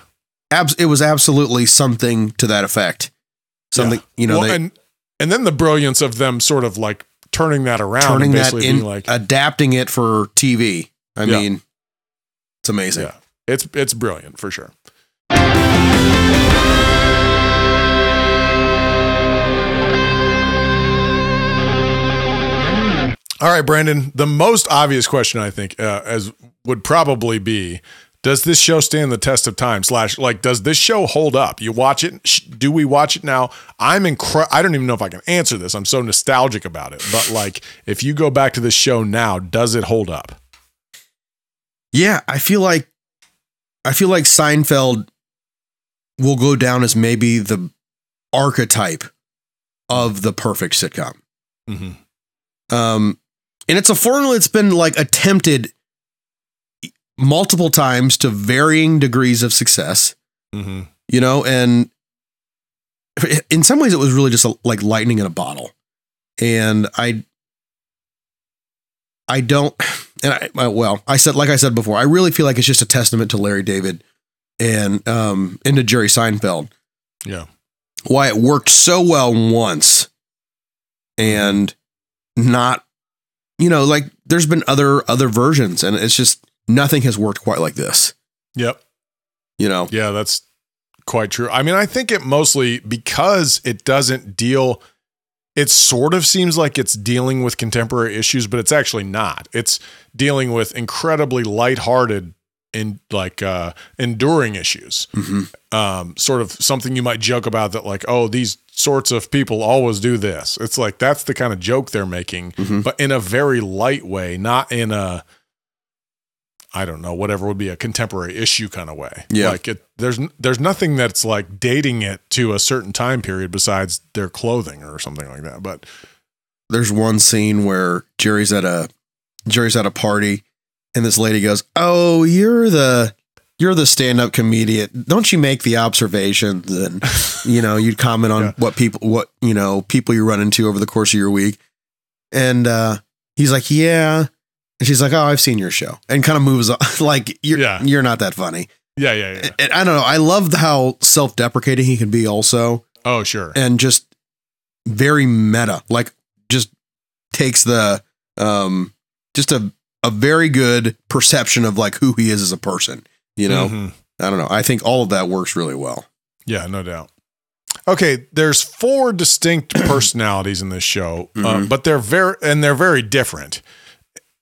abs- it was absolutely something to that effect. Something, Yeah. you know, Well, they, and and then the brilliance of them sort of like turning that around, turning and that basically in, being like, adapting it for TV. I Yeah. mean, it's amazing. yeah, it's it's brilliant for sure. All right, Brandon. The most obvious question I think uh, as would probably be: Does this show stand the test of time? Slash, like, does this show hold up? You watch it? Sh- Do we watch it now? I'm incre- I don't even know if I can answer this. I'm so nostalgic about it. But like, if you go back to this show now, does it hold up? Yeah, I feel like I feel like Seinfeld will go down as maybe the archetype of the perfect sitcom. Mm-hmm. Um, and it's a formula that's been like attempted multiple times to varying degrees of success, Mm-hmm. you know, and in some ways it was really just a, like lightning in a bottle. And I, I don't, and I, I- well, I said, like I said before, I really feel like it's just a testament to Larry David and, um, and to Jerry Seinfeld Yeah. why it worked so well once and not you know like there's been other other versions and it's just nothing has worked quite like this Yep. you know Yeah, that's quite true. I mean, I think it mostly because it doesn't deal it sort of seems like it's dealing with contemporary issues, but it's actually not. It's dealing with incredibly lighthearted and like uh enduring issues. Mhm. Um sort of something you might joke about that like, oh, these sorts of people always do this. It's like that's the kind of joke they're making, Mhm. but in a very light way, not in a I don't know, whatever would be a contemporary issue kind of way. Yeah. Like it there's there's nothing that's like dating it to a certain time period besides their clothing or something like that. But there's one scene where jerry's at a jerry's at a party and this lady goes oh you're the you're the stand-up comedian don't you make the observations and *laughs* you know you'd comment on Yeah. what people what you know people you run into over the course of your week and uh he's like yeah and she's like oh i've seen your show and kind of moves on *laughs* like you're Yeah. you're not that funny yeah, yeah, yeah. and i don't know i love how self-deprecating he can be also Oh, sure. and just very meta like just takes the um just a a very good perception of like who he is as a person you know Mhm. i don't know i think all of that works really well Yeah, no doubt. Okay, there's four distinct *clears throat* personalities in this show, uh, Mhm. but they're very and they're very different.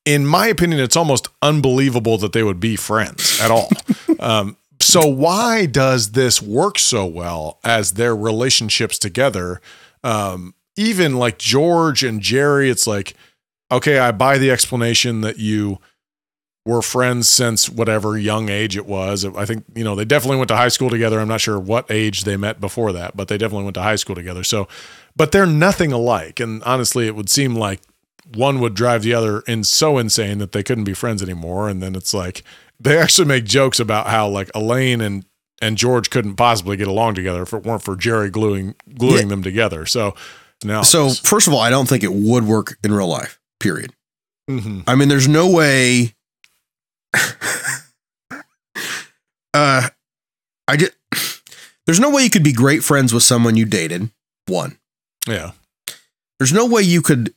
In my opinion, it's almost unbelievable that they would be friends at all. *laughs* um, so why does this work so well as their relationships together? Um, even like George and Jerry, it's like, okay, I buy the explanation that you were friends since whatever young age it was. I think, you know, they definitely went to high school together. I'm not sure what age they met before that, but they definitely went to high school together. So, but they're nothing alike. And honestly, it would seem like one would drive the other in so insane that they couldn't be friends anymore. And then it's like, they actually make jokes about how like Elaine and, and George couldn't possibly get along together if it weren't for Jerry gluing, gluing them together. So now, so first of all i don't think it would work in real life period Mhm. i mean there's no way *laughs* uh i just there's no way you could be great friends with someone you dated one yeah, there's no way you could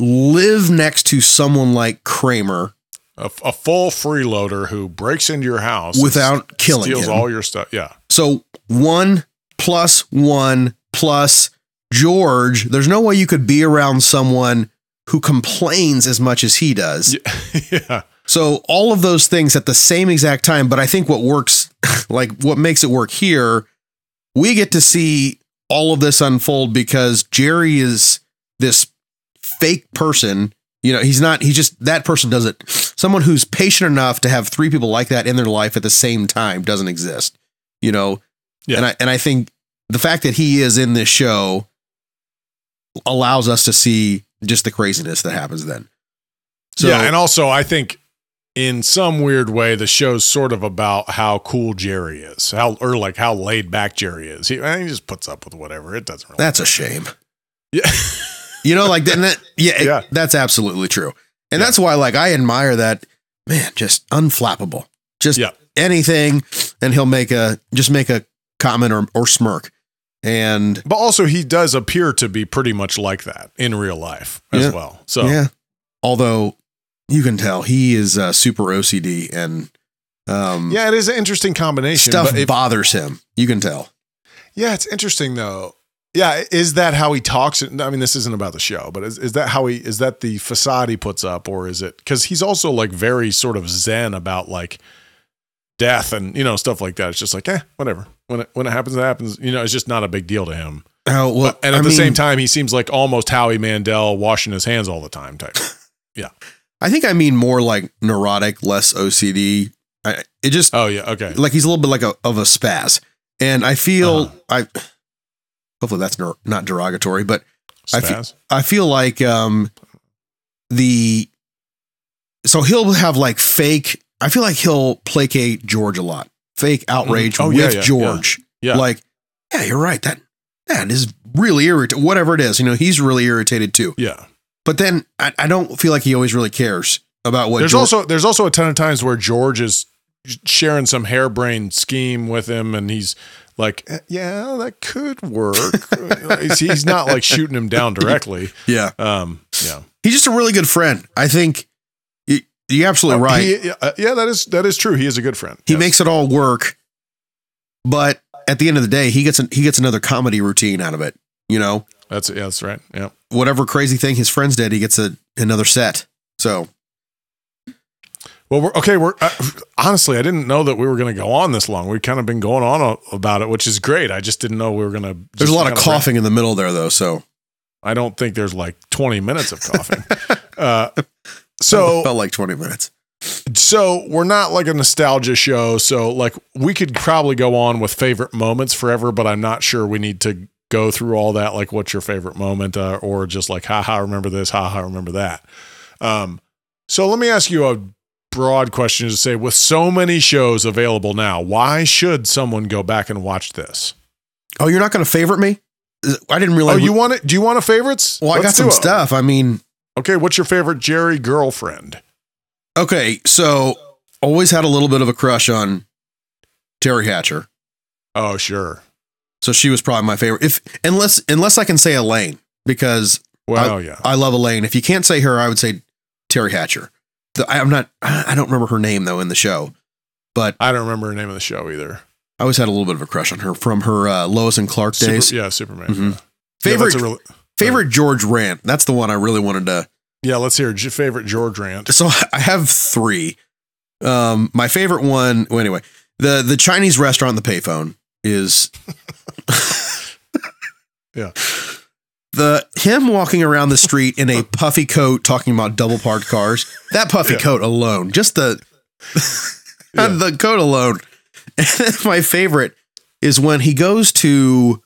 live next to someone like Kramer a, a full freeloader who breaks into your house and without killing steals him. all your stuff. Yeah. so one plus one plus George, there's no way you could be around someone who complains as much as he does. yeah. *laughs* So all of those things at the same exact time, but I think what works, *laughs* like what makes it work here, we get to see all of this unfold because Jerry is this fake person. You know, he's not, he just, that person does it. Someone who's patient enough to have three people like that in their life at the same time doesn't exist, you know? Yeah. And I, and I think the fact that he is in this show allows us to see just the craziness that happens then. So, yeah, and also I think in some weird way the show's sort of about how cool Jerry is, how or like how laid back Jerry is. He, he just puts up with whatever. It doesn't really. that's a shame. Yeah. *laughs* You know, like then that, yeah, it- Yeah. that's absolutely true. And Yeah. that's why, like, I admire that man, just unflappable, just Yeah. anything. And he'll make a, just make a comment or, or smirk. And But also he does appear to be pretty much like that in real life as Yeah. well. So yeah, although you can tell he is uh, super OCD and, um, yeah, it is an interesting combination. stuff but if- bothers him. You can tell. Yeah, it's interesting though. Yeah, is that how he talks? I mean, this isn't about the show, but is, is that how he is that the facade he puts up, or is it because he's also like very sort of zen about like death and you know stuff like that? It's just like, eh, whatever. When it when it happens, it happens. You know, it's just not a big deal to him. Oh, well, But, and at I the same time, he seems like almost Howie Mandel washing his hands all the time type. *laughs* Yeah, I think I mean more like neurotic, less OCD. I, it just, Oh yeah, okay. like he's a little bit like a of a spaz, and I feel Uh-huh. I. Hopefully that's ner- not derogatory, but I feel- I feel like um the so he'll have like fake. I feel like he'll placate George a lot, fake outrage Oh, with yeah, yeah, George. yeah. like yeah, you're right. That that is really irritating. Whatever it is, you know, he's really irritated too. Yeah. But then I, I don't feel like he always really cares about what. There's George- also there's also a ton of times where George is sharing some harebrained scheme with him, and he's like, "Eh, "Yeah, that could work." *laughs* he's, he's not like shooting him down directly. *laughs* yeah, Um, yeah, he's just a really good friend. I think you, you're absolutely right. He- yeah, uh, yeah, that is that is true. He is a good friend. he Yes. makes it all work but at the end of the day he gets an, he gets another comedy routine out of it you know that's yeah, that's right. Yeah. whatever crazy thing his friends did he gets a another set so Well, we're okay. We're uh, honestly, I didn't know that we were going to go on this long. We've kind of been going on a, about it, which is great. I just didn't know we were going to. there's a lot of coughing in the middle there though so I don't think there's like 20 minutes of coughing. *laughs* uh, so felt like 20 minutes So we're not like a nostalgia show. So like we could probably go on with favorite moments forever, but I'm not sure we need to go through all that. Like, what's your favorite moment, uh, or just like, ha ha, remember this, ha ha, remember that. Um, so let me ask you a broad question to say, with so many shows available now, why should someone go back and watch this? oh you're not going to favorite me i didn't realize. Oh, you want it? Do you want a favorites? well i got some it. stuff i mean Okay, what's your favorite Jerry girlfriend? okay so always had a little bit of a crush on teri hatcher Oh, sure. so she was probably my favorite if unless unless i can say elaine because Well, yeah. I love Elaine. If you can't say her, I would say Teri Hatcher. The, I'm not. I don't remember her name though in the show, but I don't remember the name of the show either. I always had a little bit of a crush on her from her uh, Lois and Clark Super- days. yeah, Superman. Mhm. Yeah, Favorite really- favorite George rant. That's the one I really wanted to. yeah, let's hear J- favorite George rant. So I have three. Um, my favorite one. Well, anyway, the the Chinese restaurant, the payphone is. *laughs* Yeah. The him walking around the street in a *laughs* puffy coat talking about double parked cars. That puffy Yeah. coat alone, just the *laughs* Yeah. the coat alone. And *laughs* my favorite is when he goes to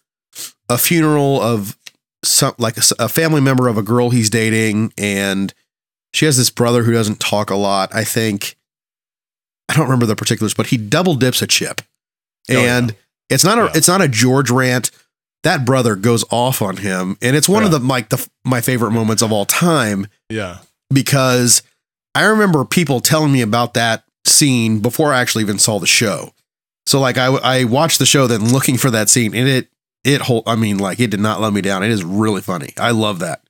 a funeral of some like a family member of a girl he's dating, and she has this brother who doesn't talk a lot. I think I don't remember the particulars, but he double dips a chip, Oh, yeah. and it's not a Yeah. it's not a George rant. That brother goes off on him, and it's one of the like the my favorite moments of all time Yeah. because I remember people telling me about that scene before I actually even saw the show. So like I I watched the show then looking for that scene and it it whole I mean like it did not let me down. It is really funny. I love that.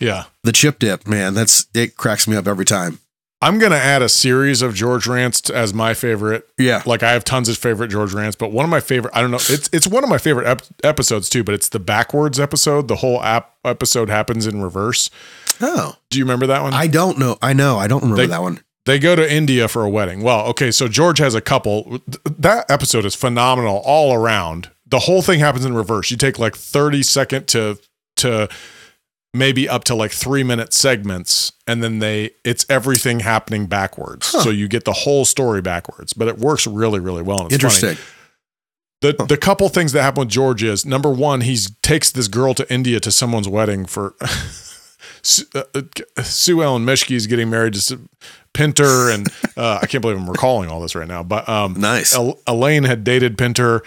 Yeah. The chip dip, man, that's it cracks me up every time. I'm going to add a series of George rants as my favorite. Yeah. Like I have tons of favorite George rants, but one of my favorite, I don't know, it's it's one of my favorite ep- episodes too, but it's the backwards episode. The whole app episode happens in reverse. Oh, Do you remember that one? I don't know. I know. I don't remember They- that one. they go to India for a wedding. Well, okay, so George has a couple. That episode is phenomenal all around. The whole thing happens in reverse. You take like 30 second to to maybe up to like 3 minute segments and then they it's everything happening backwards. So you get the whole story backwards, but it works really really well. And it's funny. Interesting. The the couple things that happen with George is number one, he takes this girl to India to someone's wedding for *laughs* Su- uh, uh, Sue Ellen Mischke is getting married to Pinter, and *laughs* uh, I can't believe I'm recalling all this right now. But um, Nice. El- Elaine had dated Pinter,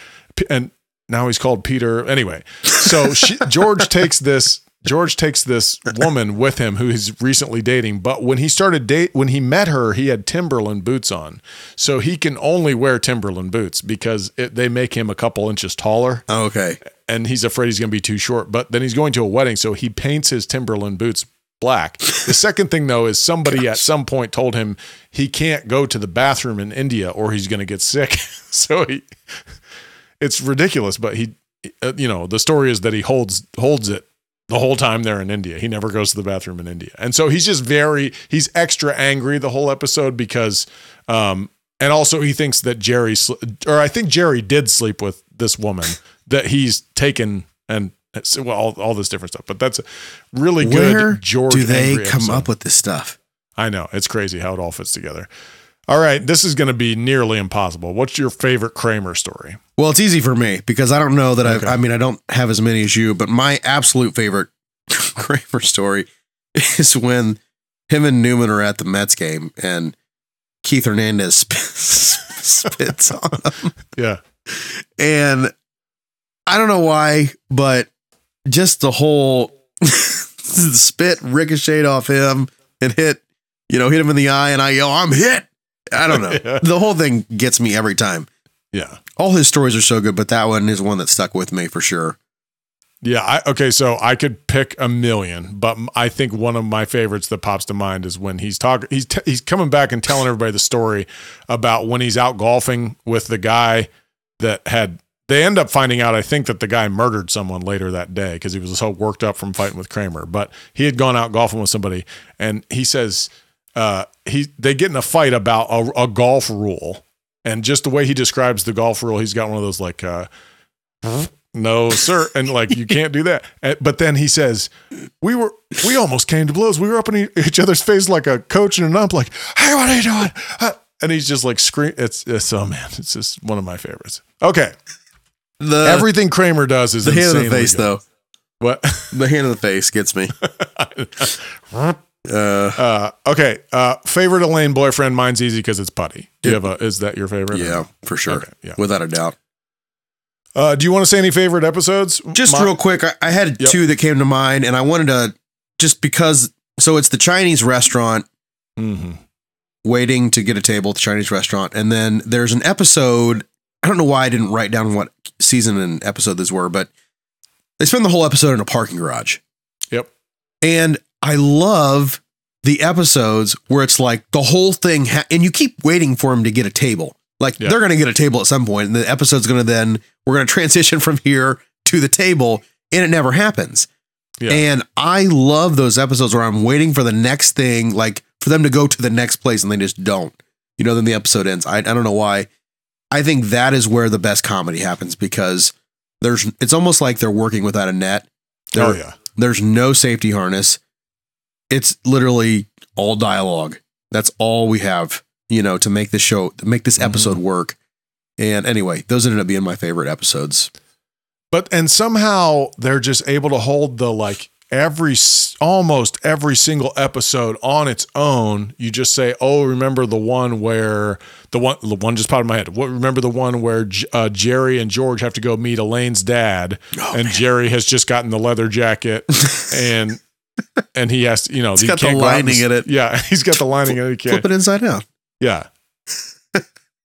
and now he's called Peter. Anyway, so she, *laughs* George takes this. George takes this woman with him who he's recently dating, but when he started date when he met her, he had Timberland boots on, so he can only wear Timberland boots because it, they make him a couple inches taller Oh, okay. and he's afraid he's going to be too short. But then he's going to a wedding, so he paints his Timberland boots black. The second thing, though, is somebody at some point told him he can't go to the bathroom in India or he's going to get sick. *laughs* so he, it's ridiculous. But he, uh, you know, the story is that he holds holds it the whole time they're in India. He never goes to the bathroom in India, and so he's just very he's extra angry the whole episode because. um and also, he thinks that Jerry, sl- or I think Jerry did sleep with this woman *laughs* that he's taken and well, all, all this different stuff. But that's a really good Where George. do they come episode. up with this stuff? I know it's crazy how it all fits together. All right, this is going to be nearly impossible. What's your favorite Kramer story? Well, it's easy for me because I don't know that Okay. I. I mean, I don't have as many as you, but my absolute favorite *laughs* Kramer story is when him and Newman are at the Mets game and Keith Hernandez sp- *laughs* spits on him, Yeah, and I don't know why, but just the whole *laughs* spit ricocheted off him and hit, you know, hit him in the eye, and I yell, "I'm hit!" I don't know. *laughs* The whole thing gets me every time yeah, all his stories are so good, but that one is one that stuck with me for sure. yeah. I, okay, so I could pick a million, but I think one of my favorites that pops to mind is when he's talking. He's t- he's coming back and telling everybody the story about when he's out golfing with the guy that had. They end up finding out, I think, that the guy murdered someone later that day because he was so worked up from fighting with Kramer. But he had gone out golfing with somebody, and he says uh, he they get in a fight about a, a golf rule, and just the way he describes the golf rule, he's got one of those like, uh, no sir, and like you can't do that. But then he says, we were we almost came to blows. We were up in each other's face like a coach and an ump, like, hey, what are you doing? Uh, And he's just like scream. It's it's oh man, it's just one of my favorites. Okay, The everything Kramer does is the hand of the face good. though. What? The hand of the face gets me. *laughs* Uh, Uh, okay. Uh, favorite Elaine boyfriend. Mine's easy because it's Putty. Do you have a? Is that your favorite? yeah, for sure, Okay, yeah. without a doubt. Uh, do you want to say any favorite episodes? Just My- real quick, I, I had Yep. two that came to mind, and I wanted to just because. So it's the Chinese restaurant Mm-hmm. waiting to get a table at the Chinese restaurant, and then there's an episode. I don't know why I didn't write down what season and episode these were, but they spend the whole episode in a parking garage. Yep. And I love the episodes where it's like the whole thing, ha- and you keep waiting for him to get a table. Like Yeah. they're going to get a table at some point, and the episode's going to then, we're going to transition *laughs* from here to the table, and it never happens. Yeah. And I love those episodes where I'm waiting for the next thing, like for them to go to the next place, and they just don't. You know, then the episode ends. I, I don't know why. I think that is where the best comedy happens because there's, it's almost like they're working without a net. Oh yeah. there's no safety harness. It's literally all dialogue. That's all we have, you know, to make this show, to make this episode work. And anyway, those ended up being my favorite episodes. But and somehow they're just able to hold the like every almost every single episode on its own. You just say, "Oh, remember the one where the one the one just popped in my head. What remember the one where uh, Jerry and George have to go meet Elaine's dad, Oh, and Jerry has just gotten the leather jacket, *laughs* and and he has to, you know, It's he got the can't go out and lining in it. Yeah, *laughs* he's got the lining in it. Flip it inside out. yeah.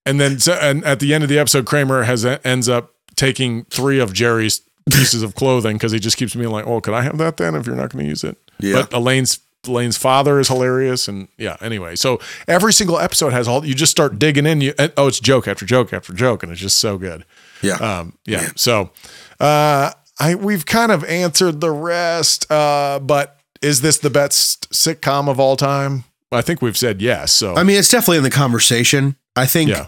and then so, and at the end of the episode, Kramer has ends up taking three of Jerry's pieces of clothing because he just keeps being like, "Oh, could I have that then? If you're not going to use it." Yeah. But Elaine's Elaine's father is hilarious, and yeah. Anyway, so every single episode has all. You just start digging in. You and, oh, it's joke after joke after joke, and it's just so good. Yeah. Um, yeah. So, uh, I we've kind of answered the rest, uh, but is this the best sitcom of all time? I think we've said yes. So I mean, it's definitely in the conversation. I think yeah,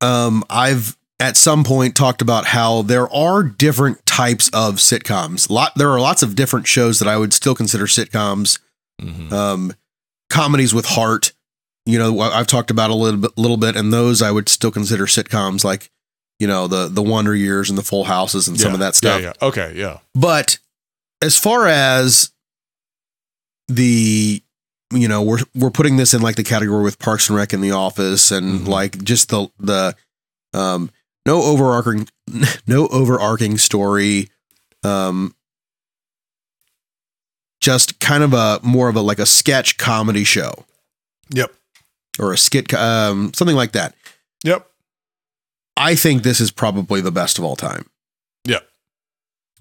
um, I've at some point talked about how there are different types of sitcoms. Lot there are lots of different shows that I would still consider sitcoms. Mhm. Um, comedies with heart. You know, I've talked about a little bit, little bit, and those I would still consider sitcoms, like you know the the Wonder Years and the Full Houses and some of that stuff. Yeah, yeah. Okay, yeah. But as far as the you know, we're we're putting this in like the category with Parks and Rec and The Office and Mhm. like just the the um no overarching *laughs* no overarching story um just kind of a more of a like a sketch comedy show Yep. or a skit um something like that. Yep. I think this is probably the best of all time. Yep.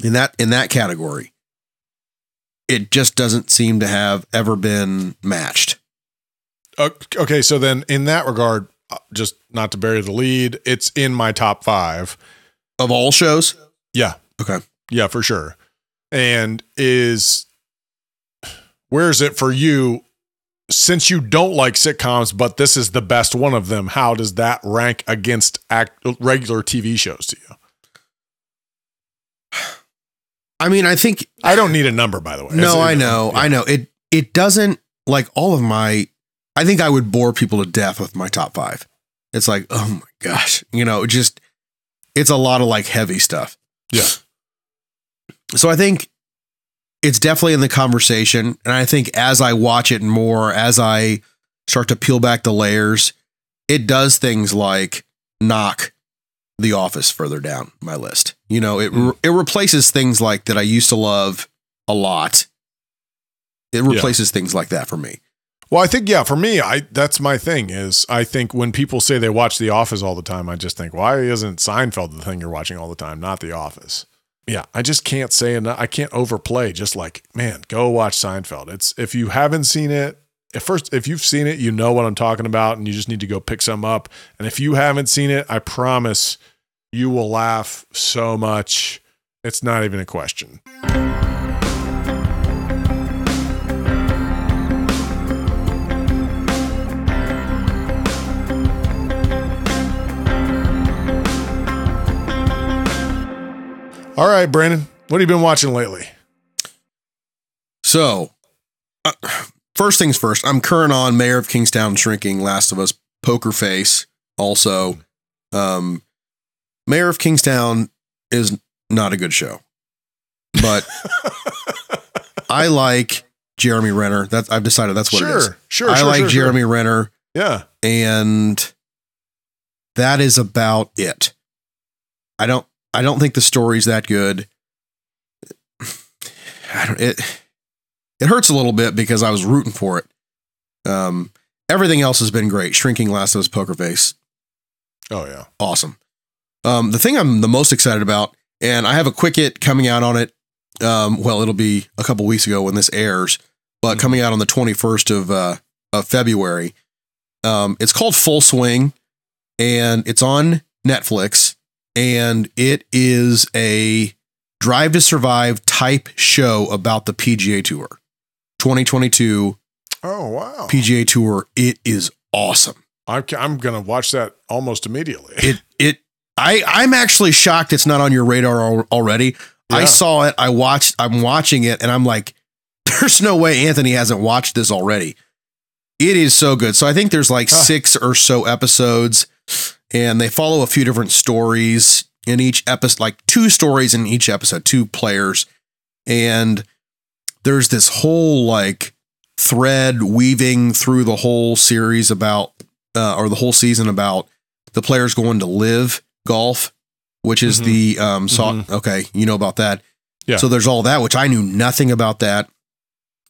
In that in that category. It just doesn't seem to have ever been matched. Ok- Okay, so then in that regard, uh, just not to bury the lead, it's in my top five. Of all shows? Yeah. Okay. Yeah, for sure. And is where is it for you? Since you don't like sitcoms, but this is the best one of them, how does that rank against act, regular TV shows to you? I mean, I think I don't need a number, by the way. no, I know. yeah. I know. It it doesn't like all of my I think I would bore people to death with my top 5. It's like, oh my gosh, you know, just it's a lot of like heavy stuff. Yeah. So I think it's definitely in the conversation. And I think as I watch it more, as I start to peel back the layers, it does things like knock The Office further down my list. You know, it Mm. it replaces things like that I used to love a lot. It replaces things like that for me. Well, I think yeah, for me, I that's my thing is I think when people say they watch The Office all the time, I just think why isn't Seinfeld the thing you're watching all the time, not The Office? Yeah, I just can't say enough. I can't overplay. Just like man, go watch Seinfeld. It's if you haven't seen it. At first, if you've seen it, you know what I'm talking about, and you just need to go pick some up. And if you haven't seen it, I promise you will laugh so much. It's not even a question. All right, Brandon, what have you been watching lately? So, uh, first things first, I'm current on Mayor of Kingstown Shrinking, Last of Us, Poker Face. Also, um, Mayor of Kingstown is not a good show, but *laughs* I like Jeremy Renner. That's I've decided that's what it is. sure, sure, I sure, like sure, sure. Jeremy Renner, Yeah, and that is about it. I don't. I don't think the story's that good. I don't. It it hurts a little bit because I was rooting for it. Um, everything else has been great. Shrinking Last of Us Poker Face, oh yeah. awesome. Um, the thing I'm the most excited about, and I have a quick it coming out on it. Um, well, it'll be a couple weeks ago when this airs, but coming out on the 21st of uh, of February. Um, it's called Full Swing, and it's on Netflix, and it is a Drive to Survive type show about the PGA Tour, 2022 Oh wow. PGA Tour. It is awesome. I'm I'm gonna watch that almost immediately. it it I I'm actually shocked it's not on your radar al- already. I saw it. I watched. I'm watching it, and I'm like, *laughs* there's no way Anthony hasn't watched this already. It is so good. So I think there's like Huh. six or so episodes, and they follow a few different stories in each episode, like two stories in each episode, two players, and there's this whole like thread weaving through the whole series about uh, or the whole season about the players going to live golf, which is Mhm. the um so Mhm. okay, you know about that. Yeah. So there's all that, which I knew nothing about that.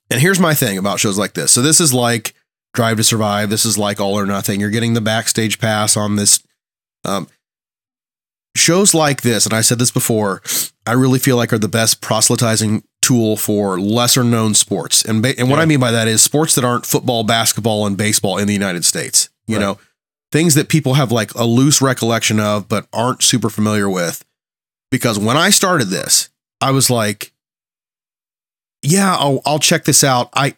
And here's my thing about shows like this. So this is like Drive to Survive. This is like All or Nothing. You're getting the backstage pass on this. Um, shows like this, and I said this before, I really feel like are the best proselytizing tool for lesser known sports. And ba- and what Yeah. I mean by that is sports that aren't football, basketball, and baseball in the United States. You Right. know, things that people have like a loose recollection of, but aren't super familiar with. Because when I started this, I was like, yeah, I'll I'll check this out. I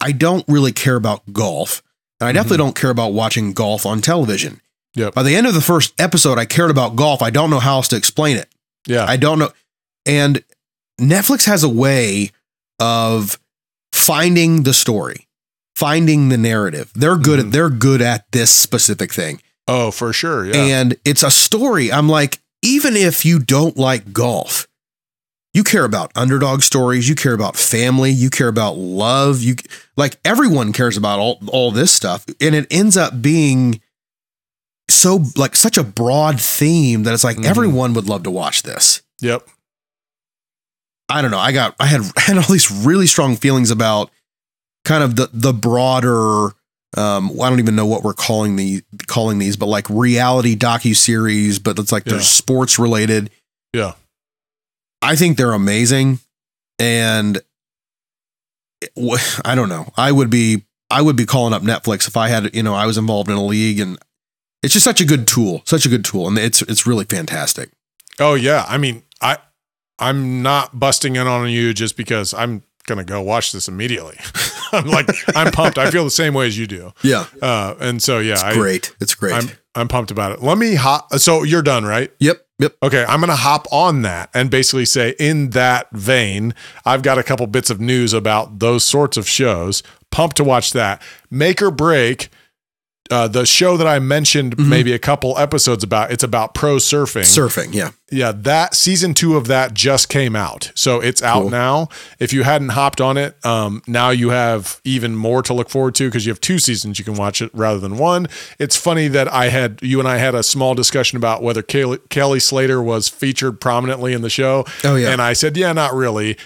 I don't really care about golf. And I definitely mm-hmm. don't care about watching golf on television. Yep. By the end of the first episode, I cared about golf. I don't know how else to explain it. Yeah. I don't know. And Netflix has a way of finding the story, finding the narrative. They're good Mhm. at they're good at this specific thing. oh, for sure. Yeah. And it's a story. I'm like, even if you don't like golf, you care about underdog stories, you care about family, you care about love, you like everyone cares about all all this stuff. And it ends up being so like such a broad theme that it's like Mhm. everyone would love to watch this. yep. I don't know. I got I had I *laughs* had all these really strong feelings about kind of the the broader um I don't even know what we're calling the calling these, but like reality docu series, but it's like Yeah. they're sports related. Yeah. I think they're amazing and I don't know. I would be I would be calling up Netflix if I had, you know, I was involved in a league and it's just such a good tool, such a good tool and it's it's really fantastic. Oh yeah. I mean, I I'm not busting in on you just because I'm gonna go watch this immediately. *laughs* *laughs* I'm like I'm pumped. I feel the same way as you do. Yeah. Uh, and so yeah, It's I, great. It's great. I'm I'm pumped about it. Let me hop. So you're done, right? yep. Yep. Okay, I'm going to hop on that and basically say, in that vein, I've got a couple bits of news about those sorts of shows. Pumped to watch that. Make or break. Uh, the show that I mentioned Mhm. maybe a couple episodes about, it's about pro surfing. Surfing. Yeah. Yeah, that season two of that just came out. So it's out Cool. now. If you hadn't hopped on it, um, now you have even more to look forward to because you have two seasons you can watch it rather than one. It's funny that I had you and I had a small discussion about whether Kelly, Kelly Slater was featured prominently in the show. Oh, yeah. And I said, yeah, not really.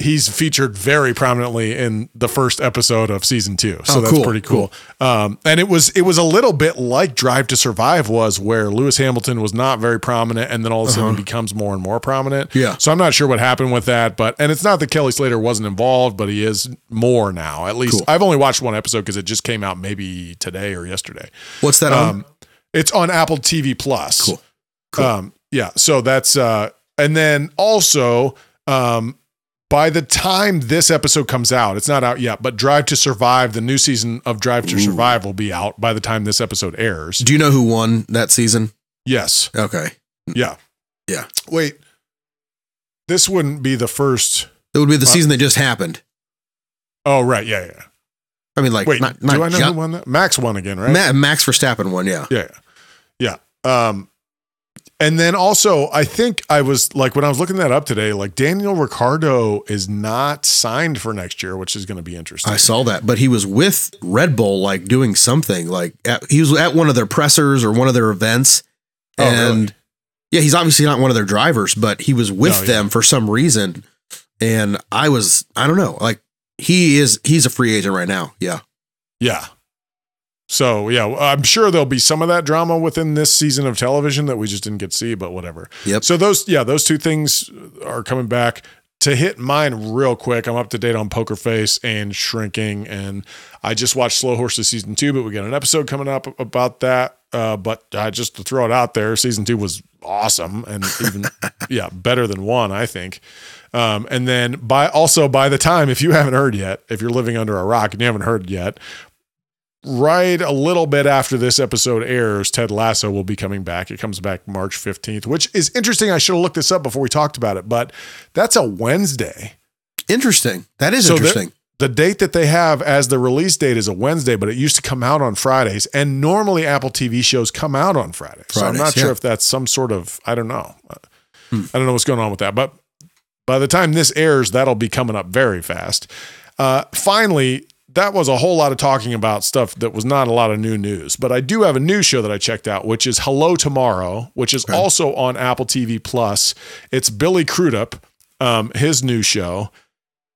He's featured very prominently in the first episode of season two. So Oh, that's cool, pretty cool. Um, and it was it was a little bit like Drive to Survive was, where Lewis Hamilton was not very prominent, and then all of a sudden becomes more and more prominent. Uh-huh. Yeah. So I'm not sure what happened with that, but and it's not that Kelly Slater wasn't involved, but he is more now. At least Cool. I've only watched one episode because it just came out maybe today or yesterday. What's that on? Um, it's on Apple TV Plus. Cool. Cool. Um, yeah. So that's uh, and then also um, by the time this episode comes out, it's not out yet, but Drive to Survive, the new season of Drive to Survive, will be out by the time this episode airs. Do you know who won that season? Yes. Okay. Yeah. Yeah. Wait. This wouldn't be the first. It would be the Uh, season that just happened. Oh, right. Yeah. Yeah. I mean, like, Wait. not, do I know ju- who won that? Max won again, right? Ma- Max Verstappen won. Yeah. Yeah. Yeah. Um, and then also, I think I was like, when I was looking that up today, like Daniel Ricciardo is not signed for next year, which is going to be interesting. I saw that, but he was with Red Bull, like doing something. Like at, he was at one of their pressers or one of their events, Oh, really? and yeah, he's obviously not one of their drivers, but he was with No, yeah. them for some reason. And I was, I don't know, like he is, he's a free agent right now. Yeah. Yeah. So yeah, I'm sure there'll be some of that drama within this season of television that we just didn't get to see, but whatever. Yep. So those, yeah, those two things are coming back. To hit mine real quick, I'm up to date on Poker Face and Shrinking, and I just watched Slow Horses season two, but we got an episode coming up about that. Uh, but uh, just to throw it out there, season two was awesome and even *laughs* yeah better than one, I think. Um, and then by also by the time, if you haven't heard yet, if you're living under a rock and you haven't heard yet, right a little bit after this episode airs, Ted Lasso will be coming back. It comes back March 15th, which is interesting. I should have looked this up before we talked about it, but that's a Wednesday. Interesting. That is So interesting. The date that they have as the release date is a Wednesday, but it used to come out on Fridays. And normally Apple TV shows come out on Fridays. so I'm Fridays, not sure if that's some sort of, I don't know. Hmm. I don't know what's going on with that. But by the time this airs, that'll be coming up very fast. Uh, finally, that was a whole lot of talking about stuff that was not a lot of new news. But I do have a new show that I checked out, which is Hello Tomorrow, which is Okay. also on Apple TV Plus. It's Billy Crudup, um, his new show.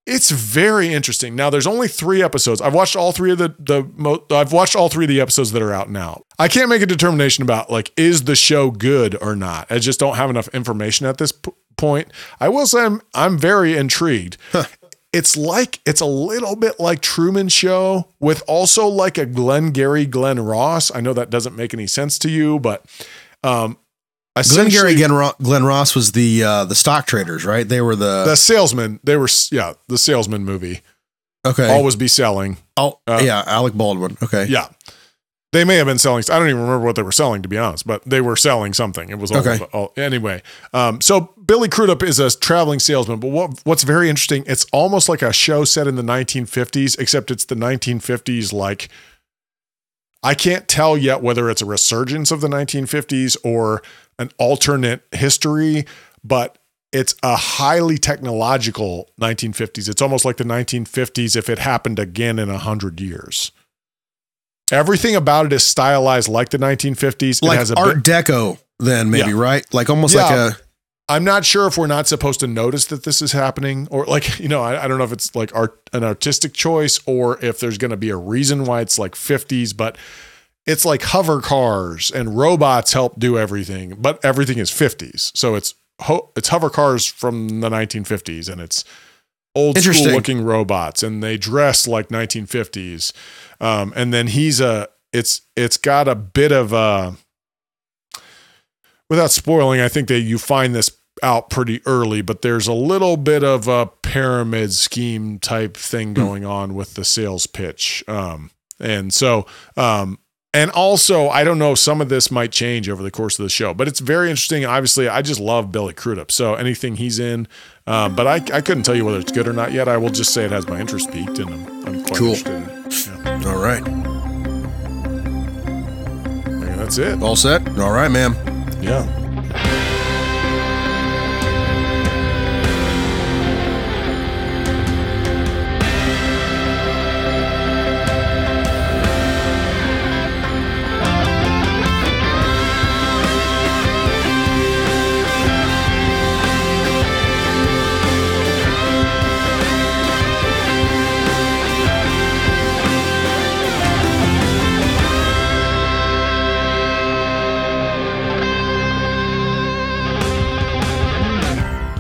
It's very interesting. Now, there's only three episodes. I've watched all three of the the. Mo- I've watched all three of the episodes that are out now. I can't make a determination about like is the show good or not. I just don't have enough information at this p- point. I will say I'm I'm very intrigued. It's like it's a little bit like Truman Show with also like a Glengarry Glen Ross. I know that doesn't make any sense to you, but um, essentially Glengarry Glen, Glen Ross was the uh, the stock traders, right? They were the, the salesman. They were yeah, the salesman movie. okay. Always be selling. oh, uh, yeah, Alec Baldwin. Okay, Yeah. They may have been selling. I don't even remember what they were selling, to be honest, but they were selling something. It was all, Okay. all- anyway. Um, so Billy Crudup is a traveling salesman, but what, what's very interesting, it's almost like a show set in the 1950s, except it's the 1950s. Like, I can't tell yet whether it's a resurgence of the 1950s or an alternate history, but it's a highly technological 1950s. It's almost like the 1950s if it happened again in a hundred years. Everything about it is stylized like the 1950s. like it has a Art bit, Deco, then maybe Yeah. right? Like almost Yeah. like a I'm not sure if we're not supposed to notice that this is happening or like, *laughs* you know, I, I don't know if it's like art, an artistic choice or if there's going to be a reason why it's like 50s, but it's like hover cars and robots help do everything, but everything is 50s. So it's, ho- it's hover cars from the 1950s and it's old school looking robots and they dress like 1950s. Um, and then he's a, it's, it's got a bit of a, without spoiling, I think that you find this out pretty early, but there's a little bit of a pyramid scheme type thing going on with the sales pitch. Um, and so, um, and also, I don't know, some of this might change over the course of the show, but it's very interesting. Obviously, I just love Billy Crudup. So anything he's in, um, but I, I couldn't tell you whether it's good or not yet. I will just say it has my interest peaked and I'm, I'm quite Cool. interested in it. Yeah. all right. And that's it. All set. All right, ma'am. Yeah.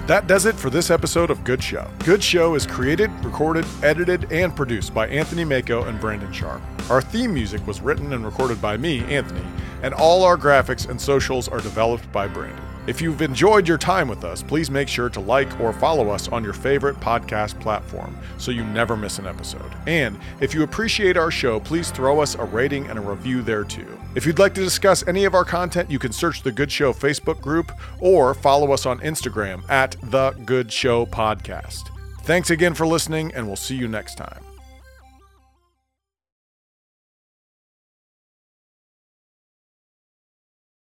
That does it for this episode of Good Show. Good Show is created, recorded, edited, and produced by Anthony Mako and Brandon Sharp. Our theme music was written and recorded by me, Anthony, and all our graphics and socials are developed by Brandon. If you've enjoyed your time with us, please make sure to like or follow us on your favorite podcast platform so you never miss an episode. And if you appreciate our show, please throw us a rating and a review there too. If you'd like to discuss any of our content, you can search the Good Show Facebook group or follow us on Instagram at The Good Show Podcast. Thanks again for listening, and we'll see you next time.